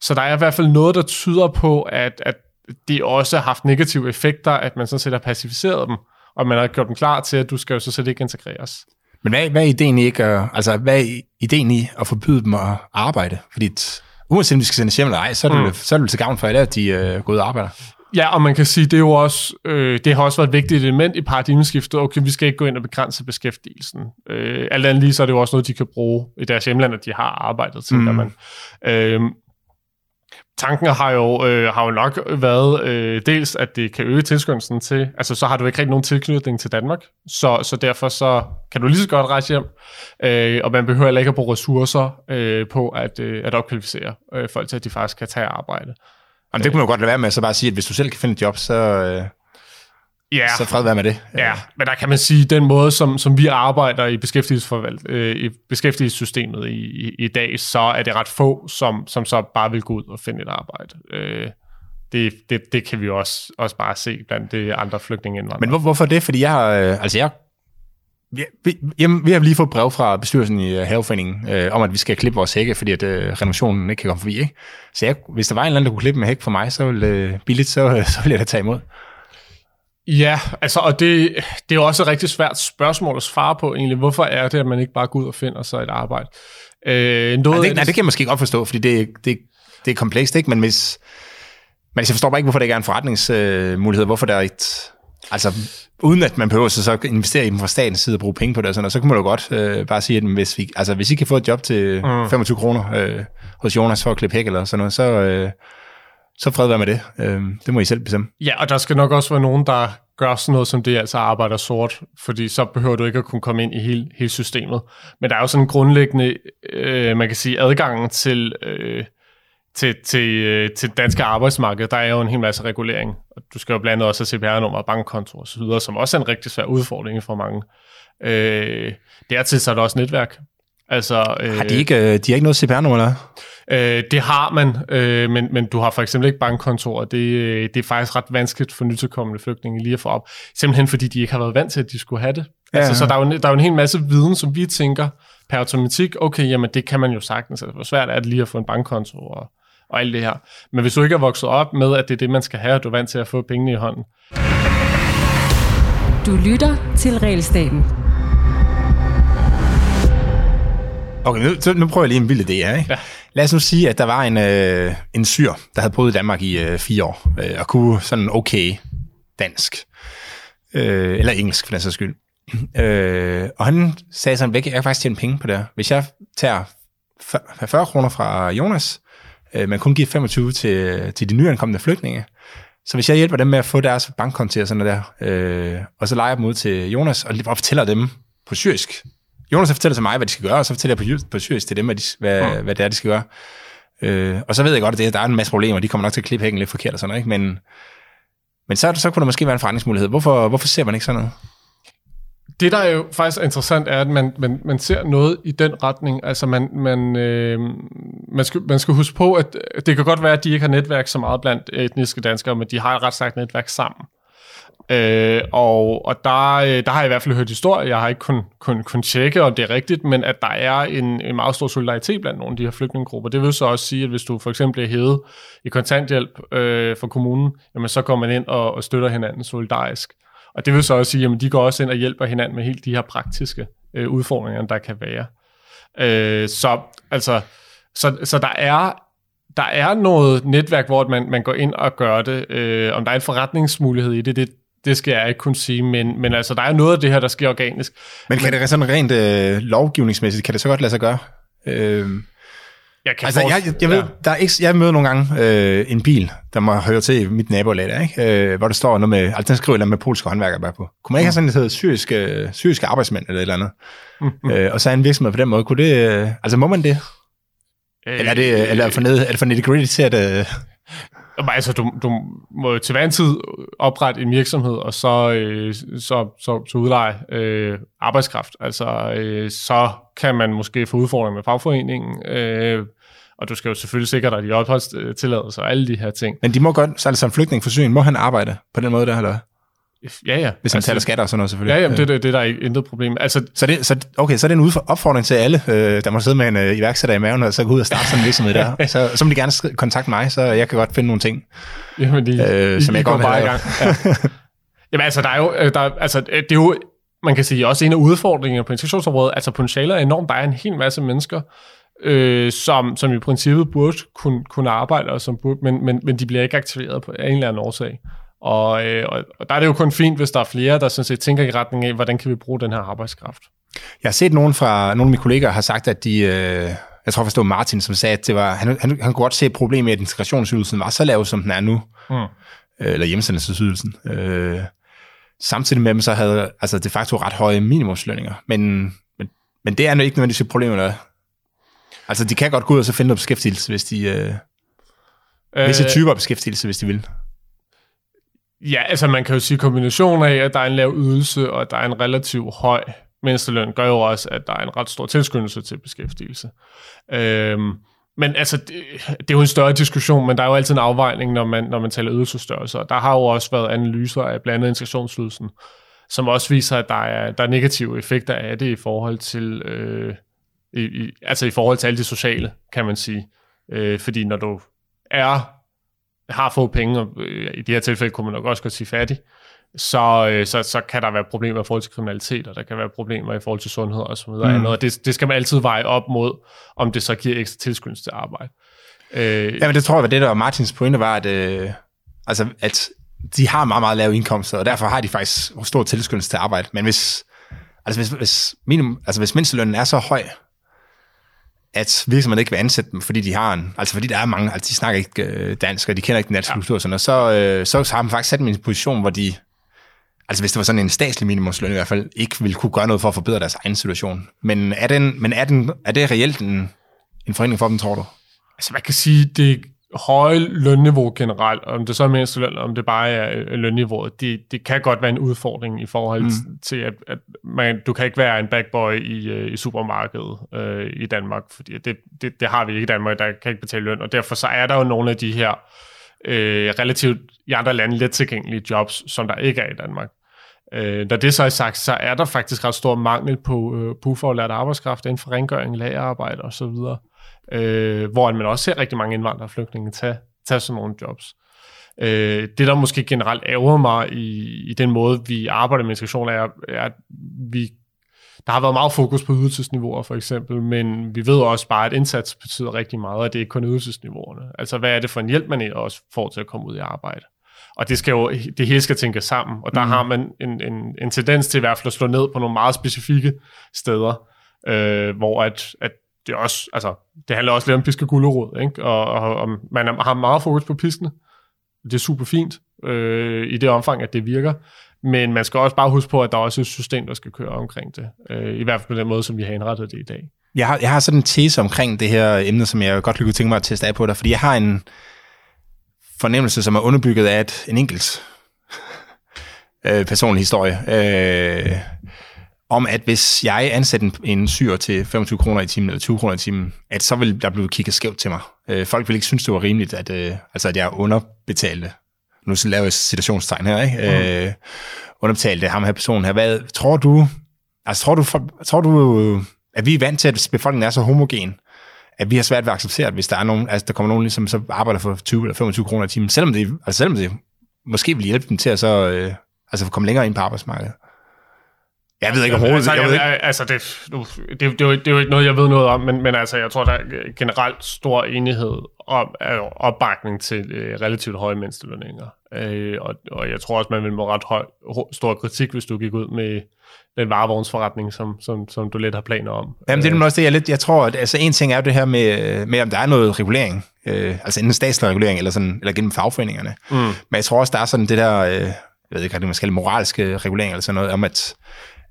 Så der er i hvert fald noget, der tyder på, at, at det også har haft negative effekter, at man sådan set har pacificeret dem, og man har gjort dem klar til, at du skal jo så set ikke integreres. Men hvad, hvad er ideen i ikke, altså, hvad er ideen i at forbyde dem at arbejde? Fordi uanset om de skal sendes hjem eller ej, så er det, mm. så er det til gavn for alle, at de øh, går ud og arbejder. Ja, og man kan sige, det er jo også, øh, det har også været et vigtigt element i paradigmeskiftet. Okay, vi skal ikke gå ind og begrænse beskæftigelsen. Øh, alt andet lige, så er det jo også noget, de kan bruge i deres hjemland, at de har arbejdet til, mm. man. Øh, tanken har jo, øh, har jo nok været øh, dels, at det kan øge tilskyndelsen til, altså så har du ikke rigtig nogen tilknytning til Danmark, så, så derfor så kan du lige så godt rejse hjem, øh, og man behøver heller ikke at bruge ressourcer øh, på at, øh, at opkvalificere øh, folk til, at de faktisk kan tage arbejde. Og det kunne man jo godt lade være med, så bare sige, at hvis du selv kan finde et job, så, øh, ja. så fred være med det. Ja, men der kan man sige, den måde, som, som vi arbejder i, beskæftigelsesforvalt, øh, i beskæftigelsessystemet i, i, i dag, så er det ret få, som, som så bare vil gå ud og finde et arbejde. Øh, det, det, det kan vi også, også bare se blandt de andre flygtningeindvandrere. Men hvor, hvorfor det? Fordi jeg øh, altså jeg Ja, vi, jamen, vi har lige fået brev fra bestyrelsen i uh, Haveforeningen øh, om, at vi skal klippe vores hække, fordi at øh, renovationen ikke kan komme forbi. Ikke? Så jeg, hvis der var en eller anden, der kunne klippe med hæk for mig, så ville øh, billigt, så, så ville jeg da tage imod. Ja, altså, og det, det er også et rigtig svært spørgsmål at svare på egentlig. Hvorfor er det, at man ikke bare går ud og finder sig et arbejde? Øh, noget nej, det, nej, det kan jeg måske godt forstå, fordi det, det, det er komplekst, ikke? Men hvis, men jeg forstår bare ikke, hvorfor det ikke er en forretningsmulighed, øh, hvorfor der er et... Altså, uden at man behøver så, så investere i dem fra statens side og bruge penge på det, og, sådan, og så kunne man jo godt øh, bare sige, at hvis, vi, altså, hvis I kan få et job til mm. 25 kroner øh, hos Jonas for at klippe hæk eller sådan noget, så, øh, så fred være med det. Øh, det må I selv bestemme. Ja, og der skal nok også være nogen, der gør sådan noget som det, altså arbejder sort, fordi så behøver du ikke at kunne komme ind i hele, hele systemet. Men der er jo sådan en grundlæggende, øh, man kan sige, adgangen til, øh, til, til, øh, til danske arbejdsmarked, der er jo en hel masse regulering. Og du skal jo blandt andet også have CPR-nummer, bankkonto og så videre, som også er en rigtig svær udfordring for mange. Øh, dertil så er der også netværk. Altså, øh, har de ikke, øh, de har ikke noget CPR-nummer, eller? Øh, det har man, øh, men, men du har for eksempel ikke bankkontor. Det, øh, det er faktisk ret vanskeligt for nytilkommende flygtninge lige at få op. Simpelthen fordi de ikke har været vant til, at de skulle have det. Ja, altså, så der er, jo, der er jo en hel masse viden, som vi tænker per automatik, okay, jamen det kan man jo sagtens. Altså, hvor svært er det lige at få en bankkonto og, og alt det her. Men hvis du ikke er vokset op med, at det er det, man skal have, og du er vant til at få pengene i hånden. Du lytter til Realstaten. Okay, nu, så, nu prøver jeg lige en vild idé her. Ikke? Ja. Lad os nu sige, at der var en, øh, en syr, der havde boet i Danmark i øh, fire år, øh, og kunne sådan okay dansk, øh, eller engelsk for den sags skyld. Øh, og han sagde sådan, væk, jeg kan faktisk tjene penge på det her. Hvis jeg tager 40 kroner fra Jonas, øh, men kun giver 25 til, til de nyankomne flygtninge, så hvis jeg hjælper dem med at få deres bankkonto og sådan noget der, øh, og så leger jeg dem ud til Jonas, og fortæller dem på syrisk, Jonas fortæller til mig, hvad de skal gøre, og så fortæller jeg på, på syrisk til dem, hvad, de, hvad, mm. hvad det er, de skal gøre. Øh, og så ved jeg godt, at det, der er en masse problemer, de kommer nok til at klippe hækken lidt forkert og sådan noget, ikke? Men, men så, så kunne der måske være en forretningsmulighed. Hvorfor, hvorfor ser man ikke sådan noget? Det, der er jo faktisk interessant, er, at man, man, man ser noget i den retning. Altså, man, man, øh, man, skal, man skal huske på, at det kan godt være, at de ikke har netværk så meget blandt etniske danskere, men de har et ret stærkt netværk sammen. Øh, og og der, øh, der har jeg i hvert fald hørt historier, jeg har ikke kun, kun, kun tjekke, om det er rigtigt, men at der er en, en meget stor solidaritet blandt nogle af de her flygtningegrupper. Det vil så også sige, at hvis du for eksempel er hævet i kontanthjælp øh, fra kommunen, jamen så går man ind og, og støtter hinanden solidarisk. Og det vil så også sige, at de går også ind og hjælper hinanden med helt de her praktiske øh, udfordringer, der kan være. Øh, så altså, så, så der er der er noget netværk, hvor man, man går ind og gør det. Øh, om der er en forretningsmulighed i det, det, det skal jeg ikke kunne sige, men, men altså, der er noget af det her, der sker organisk. Men kan men, det sådan rent øh, lovgivningsmæssigt, kan det så godt lade sig gøre? Øh, jeg kan altså, jeg, jeg, jeg, ved, ja. der er ikke, jeg møder nogle gange øh, en bil, der må høre til mit nabolag, der, ikke? Øh, hvor der står noget med, altså den skriver med polske håndværkere bag på. Kunne man ikke mm. have sådan noget syriske, syriske arbejdsmænd eller et eller andet? Mm. Øh, og så er en virksomhed på den måde. Kunne det, øh, altså må man det? Øh, eller er det, eller er det for, ned, er det for nitty-gritty til at... Øh, Altså, du, du må jo til hver en tid oprette en virksomhed, og så, øh, så, så, så udleje øh, arbejdskraft. Altså, øh, så kan man måske få udfordringer med fagforeningen, øh, og du skal jo selvfølgelig sikre dig de opholdstilladelser øh, og alle de her ting. Men de må godt, altså, så en flygtning for Syrien, må han arbejde på den måde der, eller Ja, ja. Hvis han altså, taler skatter og sådan noget, selvfølgelig. Ja, jamen, det, det, det er der ikke intet problem. Altså, så, det, så, okay, så er det en opfordring til alle, øh, der må sidde med en øh, iværksætter i maven, og så gå ud og starte sådan en virksomhed der. Så, så må de gerne kontakte mig, så jeg kan godt finde nogle ting, jamen, de, øh, som I, jeg godt bare i gang. Ja. jamen altså, der er jo, øh, der, altså, det er jo, man kan sige, også en af udfordringerne på integrationsområdet, altså potentialet er enormt. Der er en hel masse mennesker, øh, som, som i princippet burde kunne, kunne arbejde, og som burde, men, men, men de bliver ikke aktiveret på en eller anden årsag. Og, øh, og, der er det jo kun fint, hvis der er flere, der sådan set tænker i retning af, hvordan kan vi bruge den her arbejdskraft. Jeg har set nogen fra nogle af mine kolleger har sagt, at de, øh, jeg tror var Martin, som sagde, at det var, han, han, han kunne godt se et problem med, at integrationsydelsen var så lav, som den er nu. Mm. Øh, eller hjemsendelsesydelsen. Øh, samtidig med dem, så havde altså de facto ret høje minimumslønninger. Men, men, men det er ikke nødvendigvis et problem, eller Altså, de kan godt gå ud og så finde noget beskæftigelse, hvis de... Øh, øh, visse typer beskæftigelse, hvis de vil. Ja, altså man kan jo sige, kombinationen af, at der er en lav ydelse, og at der er en relativt høj mindsteløn, gør jo også, at der er en ret stor tilskyndelse til beskæftigelse. Øhm, men altså, det, det er jo en større diskussion, men der er jo altid en afvejning, når man, når man taler ydelsesstørrelse. Der har jo også været analyser af blandt andet integrationsydelsen, som også viser, at der er, der er negative effekter af det i forhold til, øh, i, i, altså i forhold til alt det sociale, kan man sige. Øh, fordi når du er har fået penge, og øh, i det her tilfælde kunne man nok også godt sige fattig, så, øh, så, så kan der være problemer i forhold til kriminalitet, og der kan være problemer i forhold til sundhed og så videre. Mm. Og det, det skal man altid veje op mod, om det så giver ekstra tilskyndelse til arbejde. Øh, ja, men det tror jeg var det, der var Martins pointe, var, at, øh, altså, at de har meget, meget lave indkomster, og derfor har de faktisk stor tilskyndelse til arbejde. Men hvis, altså hvis, hvis, minimum, altså hvis mindstelønnen er så høj, at virksomheden ikke vil ansætte dem, fordi de har en, altså fordi der er mange, altså de snakker ikke øh, dansk, og de kender ikke den danske ja. kultur, sådan, og så, øh, så har man faktisk sat dem i en position, hvor de, altså hvis det var sådan en statslig minimumsløn i hvert fald, ikke ville kunne gøre noget for at forbedre deres egen situation. Men er, den, men er, den, er det reelt en, en forhindring for dem, tror du? Altså man kan sige, det høje lønniveau generelt, om det så er mindst løn, om det bare er lønniveauet, det, det kan godt være en udfordring i forhold mm. til, at, at man, du kan ikke være en backboy i, øh, i supermarkedet øh, i Danmark, fordi det, det, det har vi ikke i Danmark, der kan ikke betale løn, og derfor så er der jo nogle af de her øh, relativt i andre lande let tilgængelige jobs, som der ikke er i Danmark. Øh, når det så er sagt, så er der faktisk ret stor mangel på, øh, på ufaglært arbejdskraft inden for rengøring, lagerarbejde osv., øh, hvor man også ser rigtig mange indvandrere og flygtninge tage, tage sådan nogle jobs. Øh, det, der måske generelt ærger mig i, i den måde, vi arbejder med integration, er, er at vi der har været meget fokus på ydelsesniveauer for eksempel, men vi ved også bare, at indsats betyder rigtig meget, og det er ikke kun ydelsesniveauerne. Altså, hvad er det for en hjælp, man også får til at komme ud i arbejde? Og det, skal jo, det hele skal tænke sammen, og der mm. har man en, en, en tendens til i hvert fald at slå ned på nogle meget specifikke steder, øh, hvor at, at det, er også, altså, det handler også lidt om piske gulderod, ikke? Og, og, og man har meget fokus på piskene. Det er super fint øh, i det omfang, at det virker. Men man skal også bare huske på, at der er også et system, der skal køre omkring det. Øh, I hvert fald på den måde, som vi har indrettet det i dag. Jeg har, jeg har sådan en tese omkring det her emne, som jeg godt kunne tænke mig at teste af på dig, fordi jeg har en fornemmelse, som er underbygget af et, en enkelt øh, personlig historie. Øh, om, at hvis jeg ansætter en, en syr til 25 kroner i timen, eller 20 kroner i timen, at så vil der blive kigget skævt til mig. Øh, folk vil ikke synes, det var rimeligt, at, øh, altså, at jeg underbetalte. Nu så laver jeg situationstegn her, ikke? Mm. Øh, underbetalte ham her personen her. Hvad tror du, altså tror du, for, tror du, at vi er vant til, at befolkningen er så homogen, at vi har svært ved at acceptere, at hvis der er nogen, altså der kommer nogen, som så arbejder for 20 eller 25 kroner i timen, selvom det, altså selvom det måske vil hjælpe dem til at så, øh, altså komme længere ind på arbejdsmarkedet. Jeg ved ikke overhovedet. Altså, jeg, ved ikke. altså det, nu, det, det, det, det er jo ikke noget, jeg ved noget om, men, men altså, jeg tror, der er generelt stor enighed om opbakning til øh, relativt høje mindstelønninger. Øh, og, og jeg tror også, man vil må ret høj, stor kritik, hvis du gik ud med den varevognsforretning, som, som, som du lidt har planer om. Jamen, det er også det, jeg lidt, jeg tror, at altså, en ting er jo det her med, med om der er noget regulering, øh, altså enten statslig regulering, eller, sådan, eller gennem fagforeningerne. Mm. Men jeg tror også, der er sådan det der, øh, jeg ved ikke, det man skal moralske regulering, eller sådan noget, om at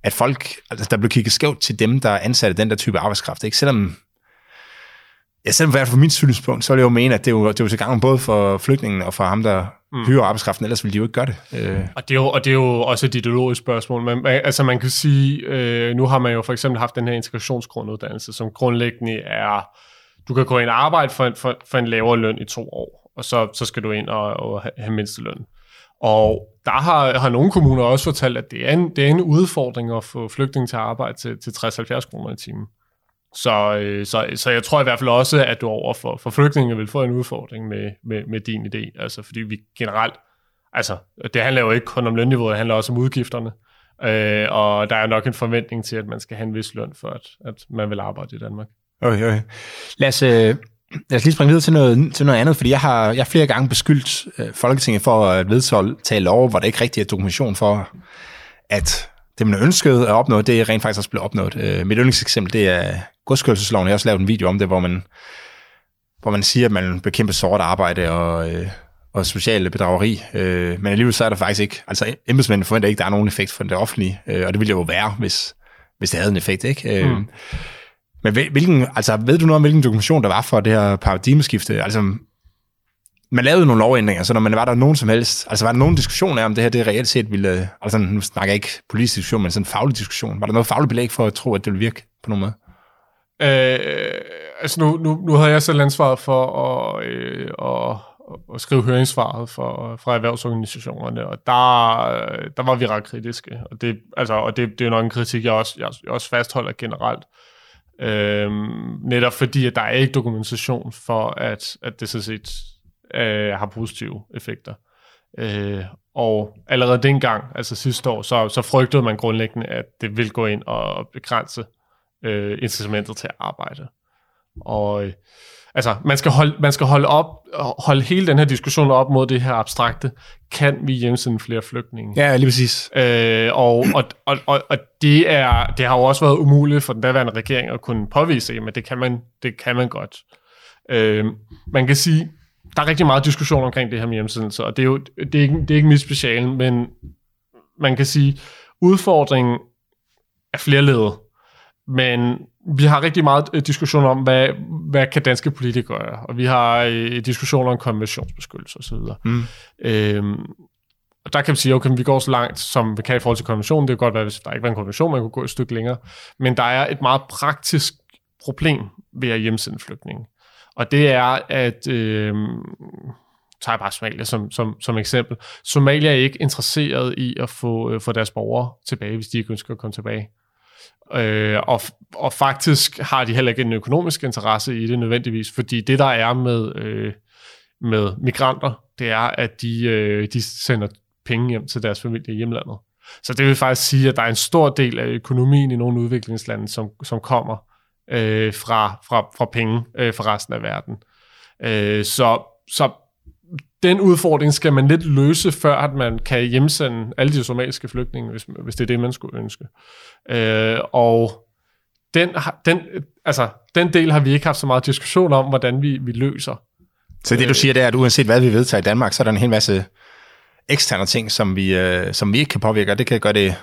at folk, altså der blev kigget skævt til dem, der ansatte den der type arbejdskraft. Ikke? Selvom, ja, selvom i hvert fald fra mit synspunkt, så vil jeg jo mene, at det er jo, det er jo til gang både for flygtningen og for ham, der mm. hyrer arbejdskraften, ellers ville de jo ikke gøre det. Øh. Og, det er jo, og det er jo også et ideologisk spørgsmål. Men, altså man kan sige, øh, nu har man jo for eksempel haft den her integrationsgrunduddannelse, som grundlæggende er, du kan gå ind og arbejde for en, for, for en lavere løn i to år, og så, så skal du ind og, og have mindsteløn. Og der har, har nogle kommuner også fortalt, at det er en, det er en udfordring at få flygtninge til at arbejde til, til 60-70 kroner i timen. Så, øh, så, så jeg tror i hvert fald også, at du over for, for flygtninge vil få en udfordring med, med, med din idé. Altså fordi vi generelt, altså det handler jo ikke kun om lønniveauet, det handler også om udgifterne. Øh, og der er nok en forventning til, at man skal have en vis løn for, at, at man vil arbejde i Danmark. Okay, okay. Lad os, øh, lad os lige springe videre til noget, til noget andet, fordi jeg har, jeg har flere gange beskyldt øh, Folketinget for at tale lov, hvor der ikke rigtig er dokumentation for, at det, man ønskede at opnå, det er rent faktisk også blevet opnået. Øh, mit yndlingseksempel, det er godskørselsloven. Jeg har også lavet en video om det, hvor man, hvor man siger, at man bekæmper sort arbejde og, øh, og sociale bedrageri. Øh, men alligevel så er der faktisk ikke, altså embedsmændene forventer ikke, at der er nogen effekt for det offentlige, øh, og det ville jo være, hvis, hvis det havde en effekt, ikke? Øh, mm. Men hvilken, altså, ved du noget om, hvilken dokumentation der var for det her paradigmeskifte? Altså, man lavede nogle lovændringer, så når man var der nogen som helst, altså var der nogen diskussion af, om det her det reelt set ville, øh, altså nu snakker jeg ikke politisk diskussion, men sådan en faglig diskussion. Var der noget fagligt belæg for at tro, at det ville virke på nogen måde? Øh, altså nu, nu, nu havde jeg selv ansvaret for at, øh, at, at skrive høringssvaret for, fra erhvervsorganisationerne, og der, øh, der var vi ret kritiske. Og det, altså, og det, det er jo nok en kritik, jeg også, jeg, jeg også fastholder generelt. Øhm, netop fordi, at der er ikke dokumentation for, at, at det sådan set øh, har positive effekter. Øh, og allerede dengang, altså sidste år, så, så frygtede man grundlæggende, at det vil gå ind og begrænse øh, incitamentet til at arbejde. Og øh, altså, man skal, holde, man skal holde, op, holde hele den her diskussion op mod det her abstrakte. Kan vi hjemsende flere flygtninge? Ja, lige præcis. Øh, og og, og, og, og det, er, det har jo også været umuligt for den daværende regering at kunne påvise, men det kan man, det kan man godt. Øh, man kan sige, der er rigtig meget diskussion omkring det her med hjemsendelse, og det er jo det er ikke, det er ikke mit speciale, men man kan sige, udfordringen er flerledet. Men vi har rigtig meget øh, diskussion om, hvad, hvad kan danske politikere gøre, og vi har øh, diskussioner om konventionsbeskyttelse osv. Mm. Øhm, og der kan vi sige, okay, vi går så langt, som vi kan i forhold til konventionen. Det kan godt være, hvis der ikke var en konvention, man kunne gå et stykke længere. Men der er et meget praktisk problem ved at hjemsende flygtninge. Og det er, at øh, tager bare Somalia som, som, som eksempel. Somalia er ikke interesseret i at få, øh, få deres borgere tilbage, hvis de ikke ønsker at komme tilbage. Øh, og, og faktisk har de heller ikke en økonomisk interesse i det nødvendigvis, fordi det der er med, øh, med migranter, det er, at de, øh, de sender penge hjem til deres familie i hjemlandet. Så det vil faktisk sige, at der er en stor del af økonomien i nogle udviklingslande, som, som kommer øh, fra, fra, fra penge øh, fra resten af verden. Øh, så, så den udfordring skal man lidt løse, før at man kan hjemsende alle de somaliske flygtninge, hvis, hvis det er det, man skulle ønske. Øh, og den, den, altså, den del har vi ikke haft så meget diskussion om, hvordan vi, vi løser. Så det du siger, det er, at uanset hvad vi vedtager i Danmark, så er der en hel masse eksterne ting, som vi, øh, som vi ikke kan påvirke, og det kan gøre det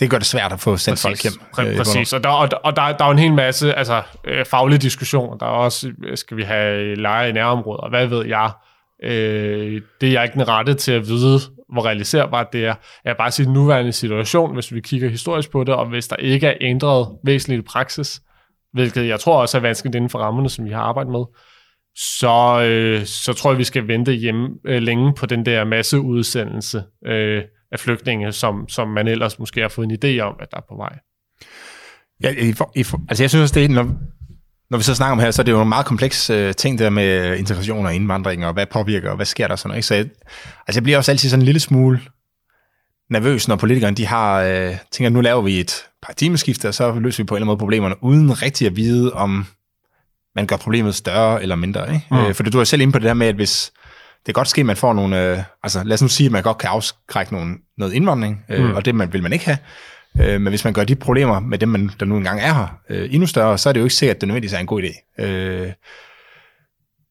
det gør det svært at få sendt præcis, folk hjem. Præ- øh, præcis, og der, og, og der, der er jo en hel masse altså, øh, faglige diskussioner. Der er også, skal vi have leje i nærområder, hvad ved jeg. Øh, det er jeg ikke den rette til at vide, hvor realiserbart det er. Jeg bare sige, den nuværende situation, hvis vi kigger historisk på det, og hvis der ikke er ændret væsentligt i praksis, hvilket jeg tror også er vanskeligt inden for rammerne, som vi har arbejdet med, så, øh, så tror jeg, vi skal vente hjemme øh, længe på den der masseudsendelse øh, af flygtninge, som, som man ellers måske har fået en idé om, at der er på vej. Ja, i, i, altså jeg synes også, det er, når, når vi så snakker om her, så er det jo en meget kompleks uh, ting der med integration og indvandring, og hvad påvirker, og hvad sker der sådan noget. Ikke? Så jeg, altså jeg bliver også altid sådan en lille smule nervøs, når politikerne de har, uh, tænker, nu laver vi et paradigmeskifte, og så løser vi på en eller anden måde problemerne, uden rigtig at vide, om man gør problemet større eller mindre. Ikke? Mm. Uh, for du er selv inde på det der med, at hvis det kan godt ske, at man får nogle, uh, altså lad os nu sige, at man godt kan afskrække nogle, noget indvandring, uh, mm. og det man, vil man ikke have. Øh, men hvis man gør de problemer med dem, man, der nu engang er her, øh, endnu større, så er det jo ikke sikkert, at det nødvendigvis er en god idé. Øh,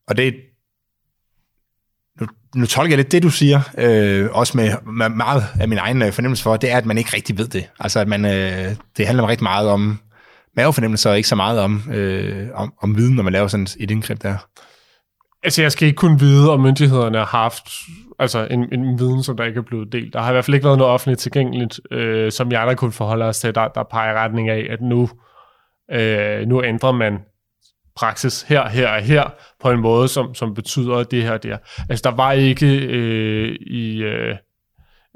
og det nu, nu tolker jeg lidt det, du siger, øh, også med, med meget af min egen øh, fornemmelse for, det er, at man ikke rigtig ved det. Altså, at man, øh, det handler rigtig meget om mavefornemmelse, og ikke så meget om, øh, om, om viden, når man laver sådan et indgreb der. Altså, jeg skal ikke kun vide, om myndighederne har haft altså en, en viden, som der ikke er blevet delt. Der har i hvert fald ikke været noget offentligt tilgængeligt, øh, som jeg der kunne forholde os til, der, der peger retning af, at nu, øh, nu ændrer man praksis her, her og her, på en måde, som, som betyder det her og det her. Altså, der var ikke øh, i... Øh,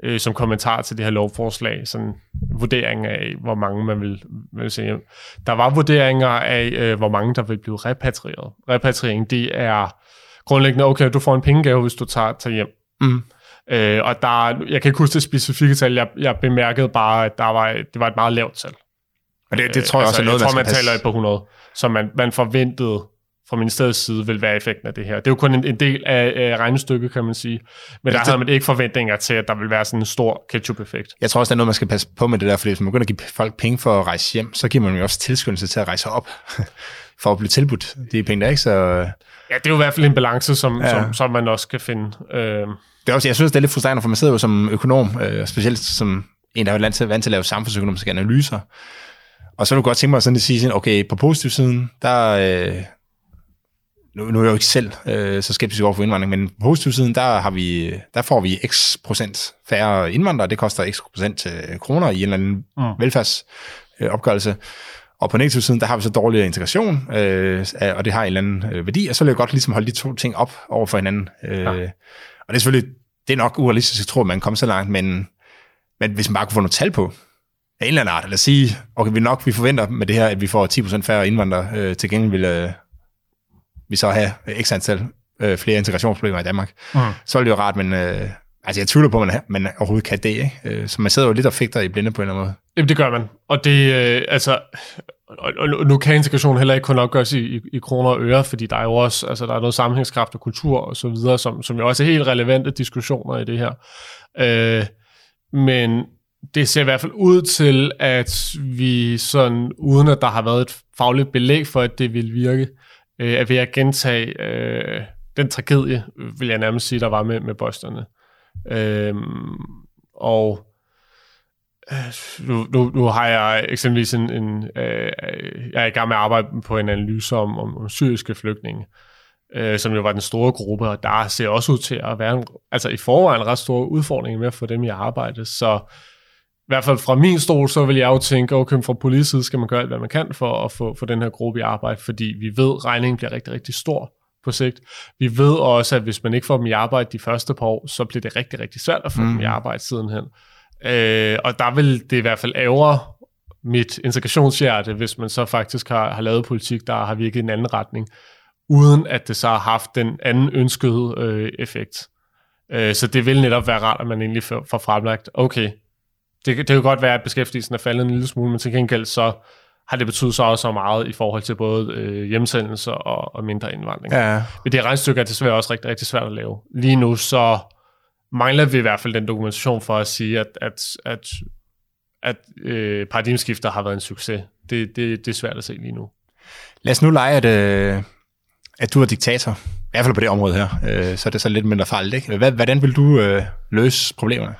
øh, som kommentar til det her lovforslag, sådan vurdering af, hvor mange man vil, vil se hjem. Der var vurderinger af, øh, hvor mange der vil blive repatrieret. Repatriering, det er grundlæggende, okay, du får en pengegave, hvis du tager, tager hjem. Mm. Øh, og der, jeg kan ikke huske det specifikke tal, jeg, jeg bemærkede bare, at der var, det var et meget lavt tal. Og det, det tror jeg også er noget, jeg tror, man man taler et par hundrede, som man, man forventede fra ministeriets side vil være effekten af det her. Det er jo kun en, en del af, af regnestykket, kan man sige. Men der det- havde man ikke forventninger til, at der vil være sådan en stor ketchup-effekt. Jeg tror også, der er noget, man skal passe på med det der, fordi hvis man begynder at give folk penge for at rejse hjem, så giver man jo også tilskyndelse til at rejse op, for at blive tilbudt de penge der, ikke? Så Ja, det er jo i hvert fald en balance, som, Ja. ja. som, som man også kan finde. Øh, det er også, jeg synes, det er lidt frustrerende, for man sidder jo som økonom, øh, specielt som en, der er vant til, vant til at lave samfundsøkonomiske analyser, og så vil du godt tænke mig sådan at sige, sådan, okay, på positiv siden, der, øh, nu, nu er jeg jo ikke selv øh, så skeptisk over for indvandring, men på siden, der, har vi, der får vi x procent færre indvandrere, det koster x procent øh, kroner i en eller anden mm. velfærdsopgørelse. Og på negativ siden, der har vi så dårligere integration, øh, og det har en eller anden øh, værdi, og så vil jeg godt ligesom holde de to ting op over for hinanden. Øh, ja. Og det er selvfølgelig, det er nok urealistisk at tro, at man kommer så langt, men, men hvis man bare kunne få noget tal på, af en eller anden art, eller sige, okay, vi nok, vi forventer med det her, at vi får 10% færre indvandrere, øh, til gengæld vil øh, vi så have x antal øh, flere integrationsproblemer i Danmark. Mm. Så er det jo rart, men øh, altså jeg tvivler på, at man, man overhovedet kan det, ikke? Øh, så man sidder jo lidt og fægter i blinde på en eller anden måde. Jamen, det gør man. Og det, øh, altså, og, og nu kan integration heller ikke kun opgøres i, i, i kroner og øre, fordi der er jo også, altså, der er noget sammenhængskraft og kultur og så videre, som, som jo også er helt relevante diskussioner i det her. Øh, men det ser i hvert fald ud til, at vi sådan, uden at der har været et fagligt belæg for, at det vil virke, øh, er ved at gentage øh, den tragedie, vil jeg nærmest sige, der var med, med bosterne. Øhm, øh, og nu, nu, nu har jeg eksempelvis en, en øh, jeg er i gang med at arbejde på en analyse om, om, om syriske flygtninge, øh, som jo var den store gruppe, og der ser også ud til at være en, altså i forvejen ret store udfordringer med at få dem i arbejde, så i hvert fald fra min stol, så vil jeg jo tænke, okay, fra politisk side skal man gøre alt, hvad man kan for at få, få den her gruppe i arbejde, fordi vi ved, at regningen bliver rigtig, rigtig stor på sigt. Vi ved også, at hvis man ikke får dem i arbejde de første par år, så bliver det rigtig, rigtig svært at få mm. dem i arbejde sidenhen. Øh, og der vil det i hvert fald ævre mit integrationshjerte, hvis man så faktisk har, har lavet politik, der har virket i en anden retning, uden at det så har haft den anden ønskede øh, effekt. Øh, så det vil netop være rart, at man egentlig får, får fremlagt, okay, det, det kan godt være, at beskæftigelsen er faldet en lille smule, men til gengæld så har det betydet så også så meget i forhold til både øh, hjemsendelser og, og mindre indvandring. Ja. Men det regnstykke er desværre også rigtig, rigtig svært at lave. Lige nu så mangler vi i hvert fald den dokumentation for at sige, at, at, at, at øh, paradigmeskifter har været en succes. Det, det, det er svært at se lige nu. Lad os nu lege, at, øh, at du er diktator. I hvert fald på det område her. Øh, så er det så lidt mindre farligt, ikke? Hvordan vil du øh, løse problemerne?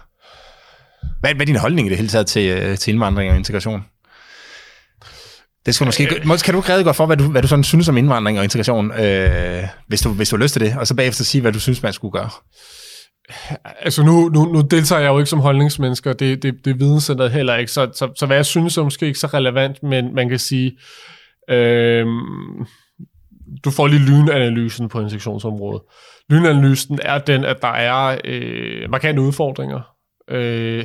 Hvad, hvad er din holdning i det hele taget til, øh, til indvandring og integration? Det skal du måske, måske kan du ikke redegøre for, hvad du, hvad du sådan synes om indvandring og integration, øh, hvis, du, hvis du har lyst til det, og så bagefter sige, hvad du synes, man skulle gøre. Altså nu, nu, nu deltager jeg jo ikke som holdningsmenneske, og det, det, det videnscenteret heller ikke, så, så, så hvad jeg synes er måske ikke så relevant, men man kan sige, øh, du får lige lynanalysen på insektionsområdet. Lynanalysen er den, at der er øh, markante udfordringer. Øh,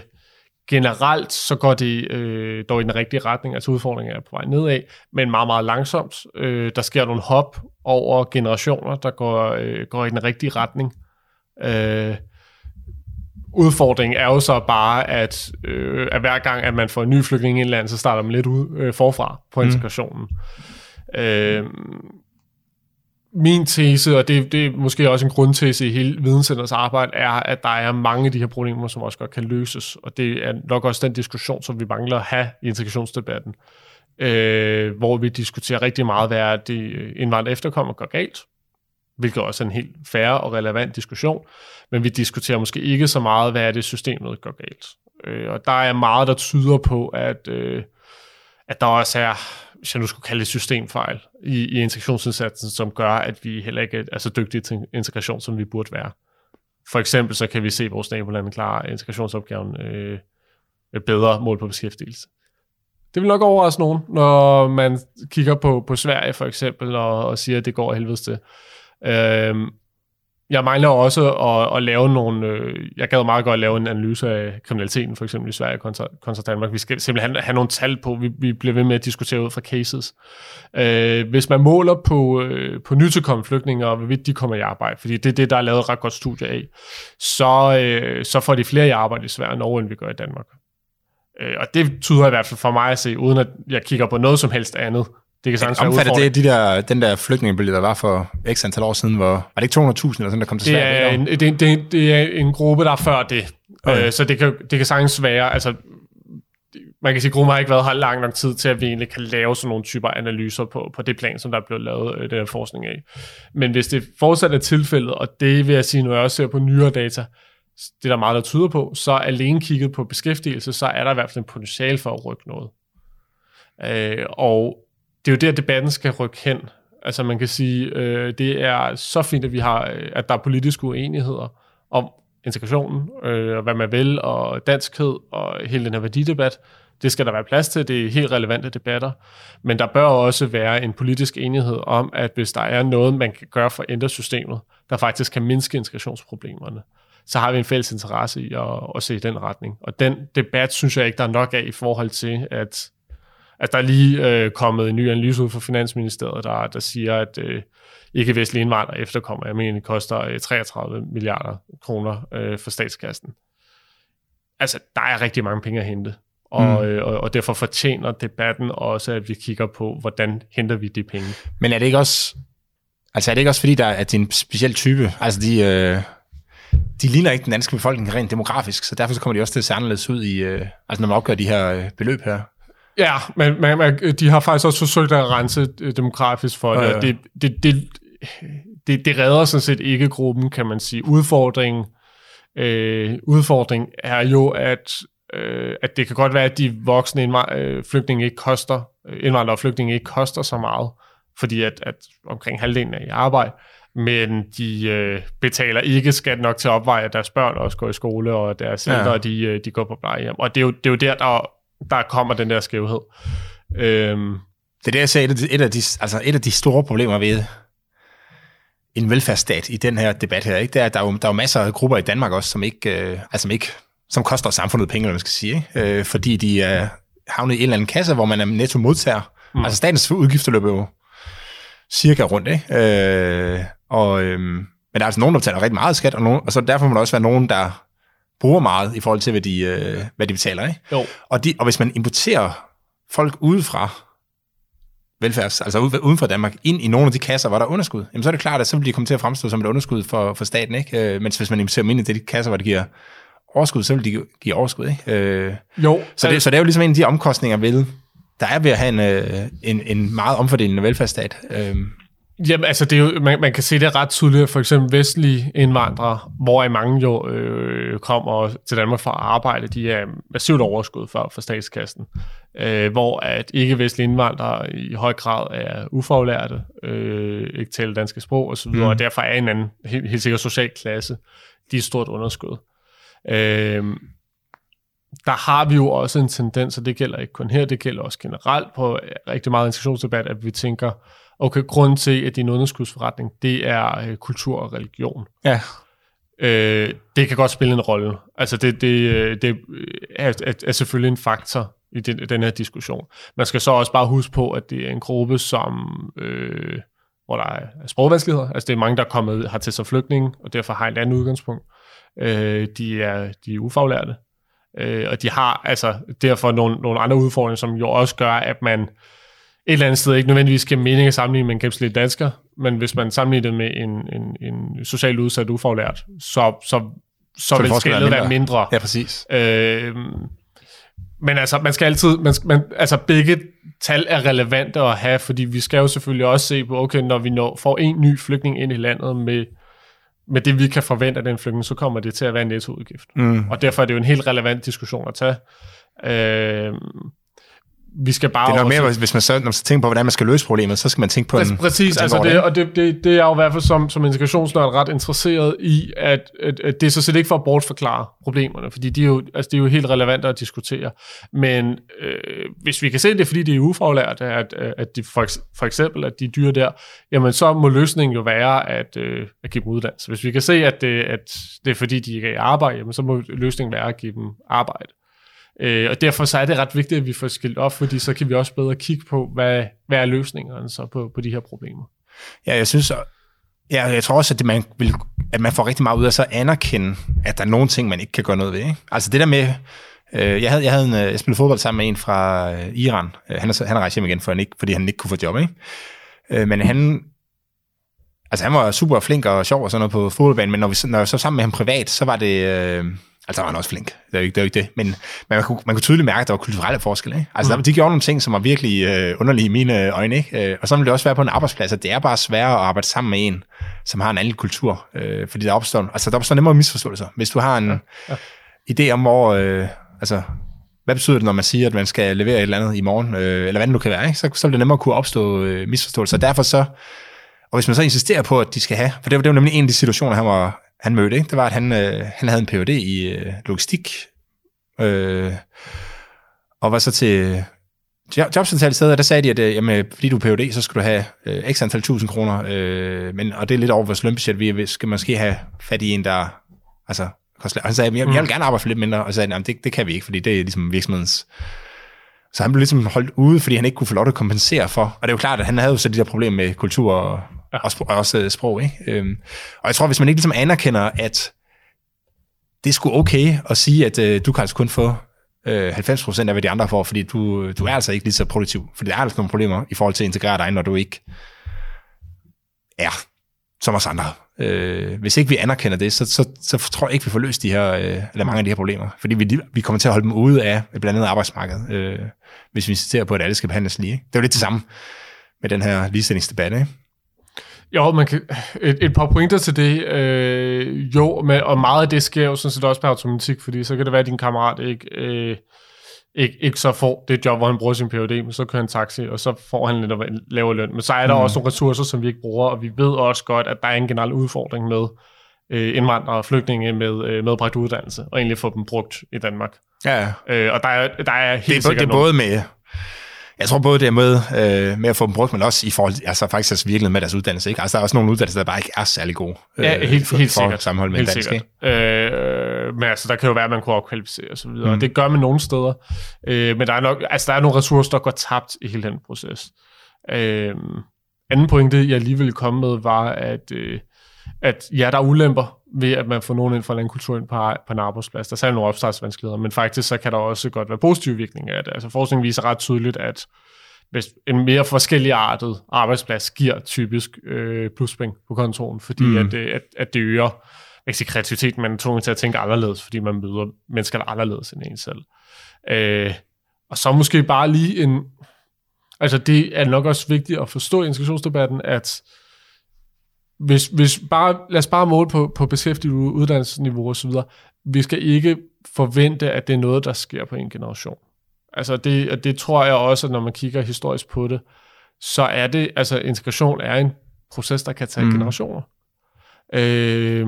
generelt så går det øh, dog i den rigtige retning, altså udfordringen er på vej nedad, men meget, meget langsomt. Øh, der sker nogle hop over generationer, der går, øh, går i den rigtige retning. Øh, udfordringen er jo så bare, at, øh, at hver gang, at man får en ny flygtning i et land, så starter man lidt ud øh, forfra på integrationen. Mm. Øh, min tese, og det, det er måske også en grundtese i hele videnscenterets arbejde, er, at der er mange af de her problemer, som også godt kan løses. Og det er nok også den diskussion, som vi mangler at have i integrationsdebatten. Øh, hvor vi diskuterer rigtig meget, hvad er det øh, indvandrere efterkommer går galt, hvilket også er en helt færre og relevant diskussion. Men vi diskuterer måske ikke så meget, hvad er det systemet går galt. Øh, og der er meget, der tyder på, at, øh, at der også er hvis jeg nu skulle kalde det systemfejl i, i integrationsindsatsen, som gør, at vi heller ikke er så dygtige til integration, som vi burde være. For eksempel så kan vi se, at vores nabolande klarer integrationsopgaven øh, bedre mål på beskæftigelse. Det vil nok overraske nogen, når man kigger på, på Sverige for eksempel, og, og siger, at det går helvedes til. Øh, jeg mangler også at, at lave nogle... Øh, jeg gad meget godt at lave en analyse af kriminaliteten, for eksempel i Sverige kontra, kontra Danmark. Vi skal simpelthen have nogle tal på. Vi, vi bliver ved med at diskutere ud fra cases. Øh, hvis man måler på, øh, på nytilkommende flygtninge, og hvorvidt de kommer i arbejde, fordi det er det, der er lavet et ret godt studie af, så, øh, så får de flere i arbejde i Sverige og Norge, end vi gør i Danmark. Øh, og det tyder i hvert fald for mig at se, uden at jeg kigger på noget som helst andet. Det kan sagtens være Omfatter det de der, den der flygtningebølge, der var for x antal år siden, hvor, var det ikke 200.000 eller sådan, der kom til Det Sverige? er, en, det, det, det er en gruppe, der er før det. Okay. Øh, så det kan, det kan sagtens være, altså man kan sige, at gruppen har ikke været her lang nok tid til, at vi egentlig kan lave sådan nogle typer analyser på, på det plan, som der er blevet lavet øh, den her forskning af. Men hvis det fortsat er tilfældet, og det vil jeg sige, når jeg også ser på nyere data, det er der meget, der tyder på, så alene kigget på beskæftigelse, så er der i hvert fald en potentiale for at rykke noget. Øh, og det er jo der, debatten skal rykke hen. Altså man kan sige, øh, det er så fint, at vi har, øh, at der er politiske uenigheder om integrationen, øh, og hvad man vil, og danskhed, og hele den her værdidebat. Det skal der være plads til, det er helt relevante debatter. Men der bør også være en politisk enighed om, at hvis der er noget, man kan gøre for at ændre systemet, der faktisk kan mindske integrationsproblemerne, så har vi en fælles interesse i at, at se i den retning. Og den debat synes jeg ikke, der er nok af i forhold til, at Altså, der er lige øh, kommet en ny analyse ud fra Finansministeriet, der, der siger, at øh, ikke-vestlige indvandrere efterkommer, jeg mener, det koster øh, 33 milliarder kroner øh, for statskassen. Altså, der er rigtig mange penge at hente. Og, mm. øh, og, og derfor fortjener debatten også, at vi kigger på, hvordan henter vi de penge. Men er det ikke også, altså er det ikke også fordi, der er, det er en speciel type? Altså de, øh, de ligner ikke den danske befolkning rent demografisk, så derfor så kommer de også til at se anderledes ud, i, øh, altså når man opgør de her øh, beløb her. Ja, men man, man, de har faktisk også forsøgt at rense øh, demografisk for det, Ja, ja. det, det, det, det, det redder sådan set ikke gruppen, kan man sige. Udfordringen, øh, udfordring er jo, at, øh, at det kan godt være, at de voksne indvand- øh, flygtninge ikke koster, øh, indvandrere og flygtninge ikke koster så meget, fordi at, at omkring halvdelen er i arbejde, men de øh, betaler ikke skat nok til at opveje, at deres børn også går i skole, og deres Ja. ældre, de, øh, de går på plejehjem. Og det er jo, det er jo der, der, der kommer den der skævhed. Øhm, Det er det, jeg sagde, et, af de- altså et af de store problemer ved en velfærdsstat i den her debat her, ikke? det er, at der er, jo, der er jo masser af grupper i Danmark også, som ikke, øh, altså, som ikke som koster samfundet penge, eller man skal sige, ikke? Øh, fordi de er havnet i en eller anden kasse, hvor man er netto modtager. Mm. Altså statens udgifter løber jo cirka rundt, ikke? Øh, og, øhm, men der er altså nogen, der betaler rigtig meget skat, og, nogen, og så derfor må der også være nogen, der bruger meget i forhold til, hvad de, øh, hvad de betaler. Ikke? jo. Og, de, og hvis man importerer folk udefra, velfærds, altså ude- uden for Danmark, ind i nogle af de kasser, hvor der er underskud, jamen så er det klart, at så vil de komme til at fremstå som et underskud for, for staten, ikke? Øh, mens hvis man importerer dem ind i de kasser, hvor det giver overskud, så vil de give overskud, ikke? Øh, Jo, så, det, så det er jo ligesom en af de omkostninger ved, der er ved at have en, øh, en, en meget omfordelende velfærdsstat. Øh, Jamen, altså, det er jo, man, man kan se det ret tydeligt, for eksempel vestlige indvandrere, hvor i mange jo øh, kommer til Danmark for at arbejde, de er massivt overskud for, for statskassen. Øh, hvor at ikke-vestlige indvandrere i høj grad er ufaglærte, øh, ikke taler danske sprog osv., mm. og derfor er en anden, helt, helt sikkert social klasse, de er stort underskud. Øh, der har vi jo også en tendens, og det gælder ikke kun her, det gælder også generelt på rigtig meget integrationsdebat, at vi tænker, okay, grunden til, at det er en underskudsforretning, det er øh, kultur og religion. ja, Øh, det kan godt spille en rolle. Altså det, det, øh, det er, er, er selvfølgelig en faktor i den, den her diskussion. Man skal så også bare huske på, at det er en gruppe, som, øh, hvor der er sprogvanskeligheder. Altså det er mange, der er kommet har til sig flygtninge, og derfor har et andet udgangspunkt. Øh, de, er, de er ufaglærte. Øh, og de har altså derfor nogle, nogle andre udfordringer, som jo også gør, at man et eller andet sted ikke nødvendigvis giver mening at sammenligne med en gennemsnitlig dansker, men hvis man sammenligner det med en, en, en socialt udsat ufaglært, så, så, så, vil vil skældet være mindre. ja, præcis. Øh, men altså, man skal altid, man, man, altså begge tal er relevante at have, fordi vi skal jo selvfølgelig også se på, okay, når vi når, får en ny flygtning ind i landet med, med det, vi kan forvente af den flygtning, så kommer det til at være en nettoudgift. Mm. Og derfor er det jo en helt relevant diskussion at tage. Øh, vi skal bare Det er nok også- mere, hvis man så, når man så tænker på, hvordan man skal løse problemet, så skal man tænke på Præcis, en... præcis altså det, og det, det, det er jo i hvert fald som, som integrationsnørd ret interesseret i, at, at, at det er så set ikke for at bortforklare problemerne, fordi de er jo, altså, de er jo helt relevante at diskutere. Men øh, hvis vi kan se, det fordi, de er ufaglærte, at, at de for, for eksempel, at de dyre der, jamen så må løsningen jo være at, øh, at give dem uddannelse. Hvis vi kan se, at det, at det er fordi, de ikke er i arbejde, jamen så må løsningen være at give dem arbejde. Øh, og derfor så er det ret vigtigt, at vi får skilt op, fordi så kan vi også bedre kigge på, hvad, hvad er løsningerne så på, på de her problemer. Ja, jeg synes, ja, jeg tror også, at, det, man vil, at man får rigtig meget ud af så at anerkende, at der er nogle ting, man ikke kan gøre noget ved. Ikke? Altså det der med, Øh, jeg, havde, jeg, havde en, øh, jeg spillede fodbold sammen med en fra øh, Iran. Øh, han, er, han er rejst hjem igen, for han ikke, fordi han ikke kunne få job, ikke? Øh, men han, altså han var super flink og sjov og sådan noget på fodboldbanen, men når, vi, når jeg så sammen med ham privat, så var det... Øh, altså var han også flink, det er jo ikke det. Er jo ikke det. Men, men man, kunne, man kunne tydeligt mærke, at der var kulturelle forskelle. Ikke? Altså mm. de gjorde nogle ting, som var virkelig øh, underlige i mine øjne. Ikke? Øh, og så vil det også være på en arbejdsplads, at det er bare sværere at arbejde sammen med en, som har en anden kultur. Øh, fordi der opstår, altså, der opstår nemmere misforståelser. Hvis du har en ja. Ja. idé om, hvor... Øh, altså, hvad betyder det, når man siger, at man skal levere et eller andet i morgen, øh, eller hvad det nu kan være, ikke? Så, så vil det nemmere kunne opstå øh, misforståelser. Derfor så, og hvis man så insisterer på, at de skal have, for det var, det var nemlig en af de situationer, han, var, han mødte, ikke? det var, at han, øh, han havde en Ph.D. i øh, logistik, øh, og var så til jobsamtale steder, der sagde de, at øh, jamen, fordi du er Ph.D., så skal du have øh, x antal tusind kroner, øh, men, og det er lidt over vores lønbudget, vi skal måske have fat i en, der altså. Og han sagde, jeg, jeg vil gerne arbejde for lidt mindre, og så sagde det, det kan vi ikke, fordi det er ligesom virksomhedens... Så han blev ligesom holdt ude, fordi han ikke kunne få lov til at kompensere for. Og det er jo klart, at han havde jo så de der problemer med kultur og, ja. og, sprog, og også øh, sprog. Ikke? Øhm, og jeg tror, hvis man ikke ligesom anerkender, at det er sgu okay at sige, at øh, du kan altså kun få øh, 90% af, hvad de andre får, fordi du, øh, du er altså ikke lige så produktiv. Fordi der er altså nogle problemer i forhold til at integrere dig, når du ikke er som os andre. Øh, hvis ikke vi anerkender det, så, så, så tror jeg ikke, vi får løst de her, øh, eller mange af de her problemer. Fordi vi, vi kommer til at holde dem ude af blandt andet arbejdsmarkedet, øh, hvis vi insisterer på, at alle skal behandles lige. Ikke? Det er jo lidt det samme med den her ligestillingsdebat, ikke? Jo, man kan, et, et par pointer til det. Øh, jo, med, og meget af det sker jo sådan set også på automatik, fordi så kan det være, at din kammerat ikke... Øh, ikke, ikke så får det job, hvor han bruger sin PhD, men så kører han taxi, og så får han lidt lavere løn. Men så er der mm. også nogle ressourcer, som vi ikke bruger, og vi ved også godt, at der er en generel udfordring med øh, indvandrere og flygtninge med øh, medbragt uddannelse, og egentlig få dem brugt i Danmark. Ja, øh, og der er, der er helt det er, sikkert Det er både med jeg tror både det er med, øh, med at få dem brugt, men også i forhold til, altså faktisk altså virkelig med deres uddannelse. Ikke? Altså der er også nogle uddannelser, der bare ikke er særlig gode. Øh, ja, helt, for, helt sikkert. sammenhold med helt dansk, sikkert. Øh, men altså, der kan jo være, at man kunne opkvalificere og så videre. Mm. Det gør man nogle steder. Øh, men der er, nok, altså, der er nogle ressourcer, der går tabt i hele den proces. Øh, anden pointe, jeg lige ville komme med, var, at, øh, at ja, der er ulemper ved, at man får nogen ind fra en kultur ind på, på en arbejdsplads. Der er særlig nogle opstartsvanskeligheder, men faktisk så kan der også godt være positive virkninger af det. Altså forskningen viser ret tydeligt, at hvis en mere forskellig artet arbejdsplads giver typisk øh, pluspenge på kontoren, fordi mm. at, at, at det øger ikke sige kreativitet, men tvunget til at tænke anderledes, fordi man møder mennesker, der er anderledes end en selv. Øh, og så måske bare lige en... Altså det er nok også vigtigt at forstå i integrationsdebatten, at hvis, hvis bare, lad os bare måle på, på beskæftiget uddannelsesniveau videre. Vi skal ikke forvente, at det er noget, der sker på en generation. Altså det, og det tror jeg også, at når man kigger historisk på det, så er det, altså integration er en proces, der kan tage mm. generationer. Øh,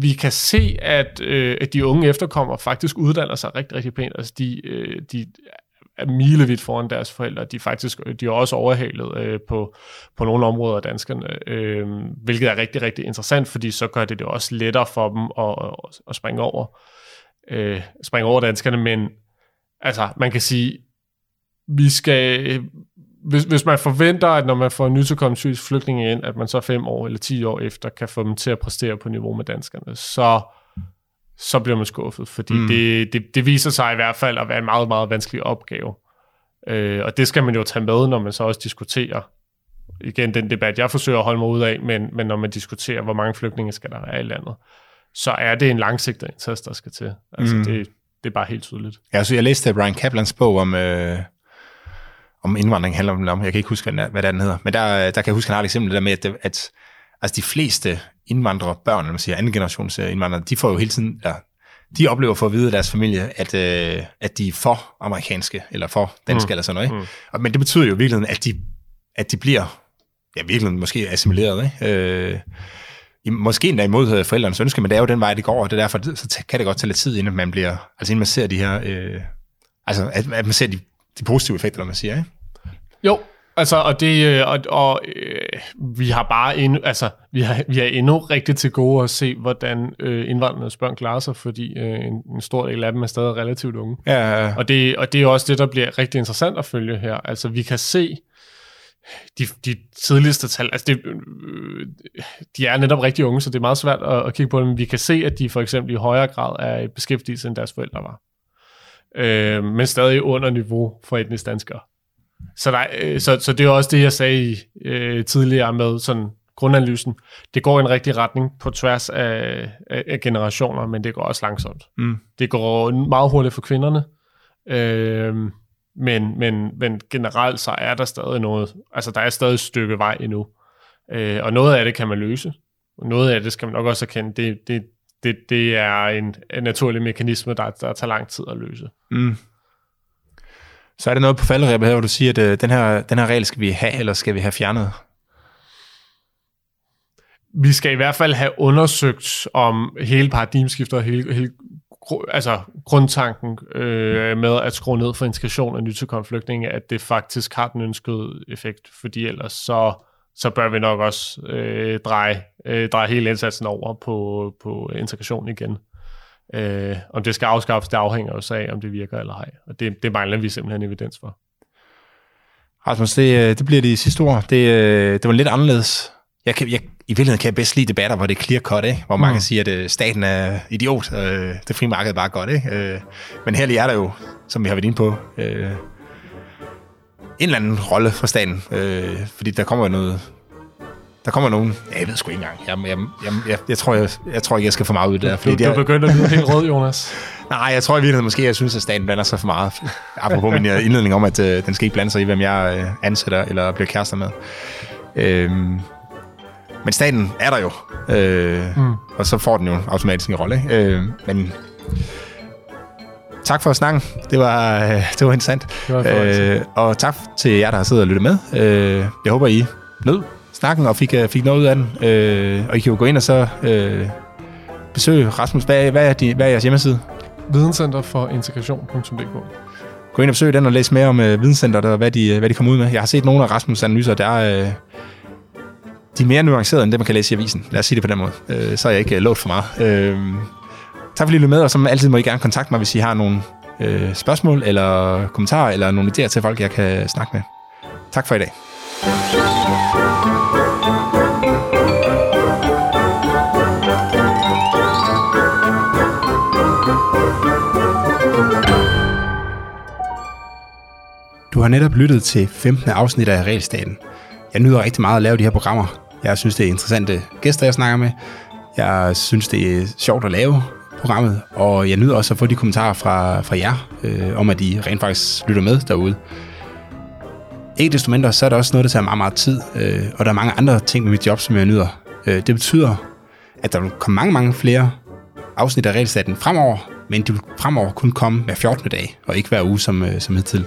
vi kan se, at, øh, at de unge efterkommere faktisk uddanner sig rigtig, rigtig pænt. Altså de, øh, de milevidt foran deres forældre. De, faktisk, de er også overhalet øh, på, på nogle områder af danskerne, øh, hvilket er rigtig, rigtig interessant, fordi så gør det det også lettere for dem at, at, at springe over øh, springe over danskerne, men altså, man kan sige, vi skal, hvis, hvis man forventer, at når man får en nytilkommen syrisk flygtninge ind, at man så fem år eller ti år efter kan få dem til at præstere på niveau med danskerne, så, så bliver man skuffet, fordi mm. det, det, det viser sig i hvert fald at være en meget, meget vanskelig opgave. Øh, og det skal man jo tage med, når man så også diskuterer, igen den debat, jeg forsøger at holde mig ud af, men, men når man diskuterer, hvor mange flygtninge skal der være i landet, så er det en langsigtet indsats, der skal til. Altså mm. det, det er bare helt tydeligt. Ja, så jeg læste Brian Kaplans bog om, øh, om indvandring, handler om, jeg kan ikke huske, hvad, den hedder, men der, der kan jeg huske, han har et eksempel der med, at, at altså de fleste indvandrere, børn, eller man siger anden generations øh, indvandrere, de får jo hele tiden, ja, de oplever for at vide af deres familie, at, øh, at de er for amerikanske, eller for danske, mm. eller sådan noget. Ikke? Mm. Men det betyder jo i virkeligheden, at de, at de bliver, ja, virkelig måske assimileret. Ikke? Øh, måske endda imod forældrenes ønske, men det er jo den vej, det går, og det er derfor, så kan det godt tage lidt tid, inden man bliver, altså inden man ser de her, øh, altså at, at man ser de, de positive effekter, man siger, ikke? Jo, altså, og det, øh, og, og øh, vi har bare endnu, altså, vi har, vi har endnu rigtig til gode at se, hvordan øh, indvandrernes børn klarer sig, fordi øh, en, en stor del af dem er stadig relativt unge. Ja. Og det, og det er også det, der bliver rigtig interessant at følge her. Altså, vi kan se, de, de tidligste tal, altså det, øh, de er netop rigtig unge, så det er meget svært at, at kigge på dem. Vi kan se, at de for eksempel i højere grad er i beskæftigelse, end deres forældre var. øh, men stadig under niveau for etnisk danskere. Så, der, øh, så, så det er også det, jeg sagde øh, tidligere med sådan grundanalysen. Det går i en rigtig retning på tværs af, af, af generationer, men det går også langsomt. Mm. Det går meget hurtigt for kvinderne, øh, men, men, men generelt så er der stadig noget, altså der er stadig et stykke vej endnu. Øh, og noget af det kan man løse. Noget af det skal man nok også erkende, det, det, det, det er en, en naturlig mekanisme, der, der tager lang tid at løse. Mm. Så er det noget på falderæbet her, hvor du siger, at øh, den, her, den her regel skal vi have, eller skal vi have fjernet? Vi skal i hvert fald have undersøgt om hele paradigmeskiftet og hele, hele altså grundtanken øh, med at skrue ned for integration af nytilkommende flygtninge, at det faktisk har den ønskede effekt, fordi ellers så, så bør vi nok også øh, dreje, øh, dreje hele indsatsen over på, på integration igen. Øh, om det skal afskaffes, det afhænger også af, om det virker eller ej. Og det, det mangler vi simpelthen evidens for. Rasmus, det, øh, det bliver de sidste ord. Det, øh, det var lidt anderledes. Jeg kan, jeg, I virkeligheden kan jeg bedst lide debatter, hvor det er clear cut, ikke? hvor mange mm. siger, at øh, staten er idiot, øh, det frie marked er bare godt. Ikke? Øh, men her lige er der jo, som vi har været inde på, øh, en eller anden rolle for staten, øh, fordi der kommer jo noget, der kommer nogen, ja, jeg ved sgu ikke engang, jeg, jeg, jeg, jeg, jeg, tror, jeg, jeg tror ikke, jeg skal få meget ud der. Fordi du, du begynder at lyde helt rød, Jonas. Nej, jeg tror i virkeligheden måske, jeg synes, at staten blander sig for meget. Apropos min øh, indledning om, at øh, den skal ikke blande sig i, hvem jeg øh, ansætter eller bliver kærester med. Øhm, men staten er der jo, øh, mm. og så får den jo automatisk en rolle. Ikke? Øh, men tak for snakken. Det var, øh, det var interessant. Det var øh, og tak til jer, der har siddet og lyttet med. Øh, jeg håber, I nød snakken og fik, øh, fik noget ud af den. Øh, og I kan jo gå ind og så øh, besøge Rasmus. Hvad, hvad, er de, hvad er jeres hjemmeside? Videnscenter for integration.dk Gå ind og besøg den og læs mere om øh, Videnscenteret og hvad de, hvad de kommer ud med. Jeg har set nogle af Rasmus' analyser, der er... Øh, de er mere nuancerede end det, man kan læse i avisen. Lad os sige det på den måde. Øh, så er jeg ikke øh, lovet for meget. Øh, tak fordi I med, og som altid må I gerne kontakte mig, hvis I har nogle øh, spørgsmål eller kommentarer eller nogle idéer til folk, jeg kan snakke med. Tak for i dag. Du har netop lyttet til 15. afsnit af Regelstaten. Jeg nyder rigtig meget at lave de her programmer. Jeg synes, det er interessante gæster, jeg snakker med. Jeg synes, det er sjovt at lave programmet, og jeg nyder også at få de kommentarer fra, fra jer, øh, om at I rent faktisk lytter med derude. Ikke desto mindre, så er der også noget, der tager meget, meget tid, øh, og der er mange andre ting med mit job, som jeg nyder. Øh, det betyder, at der vil komme mange, mange flere afsnit af regelstaten fremover, men de vil fremover kun komme hver 14. dag, og ikke hver uge som, øh, som hidtil.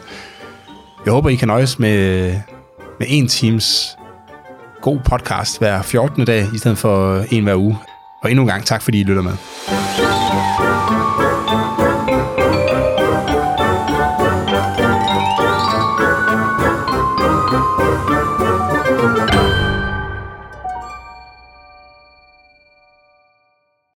Jeg håber, I kan nøjes med, med en times god podcast hver 14. dag, i stedet for en hver uge. Og endnu en gang tak, fordi I lytter med.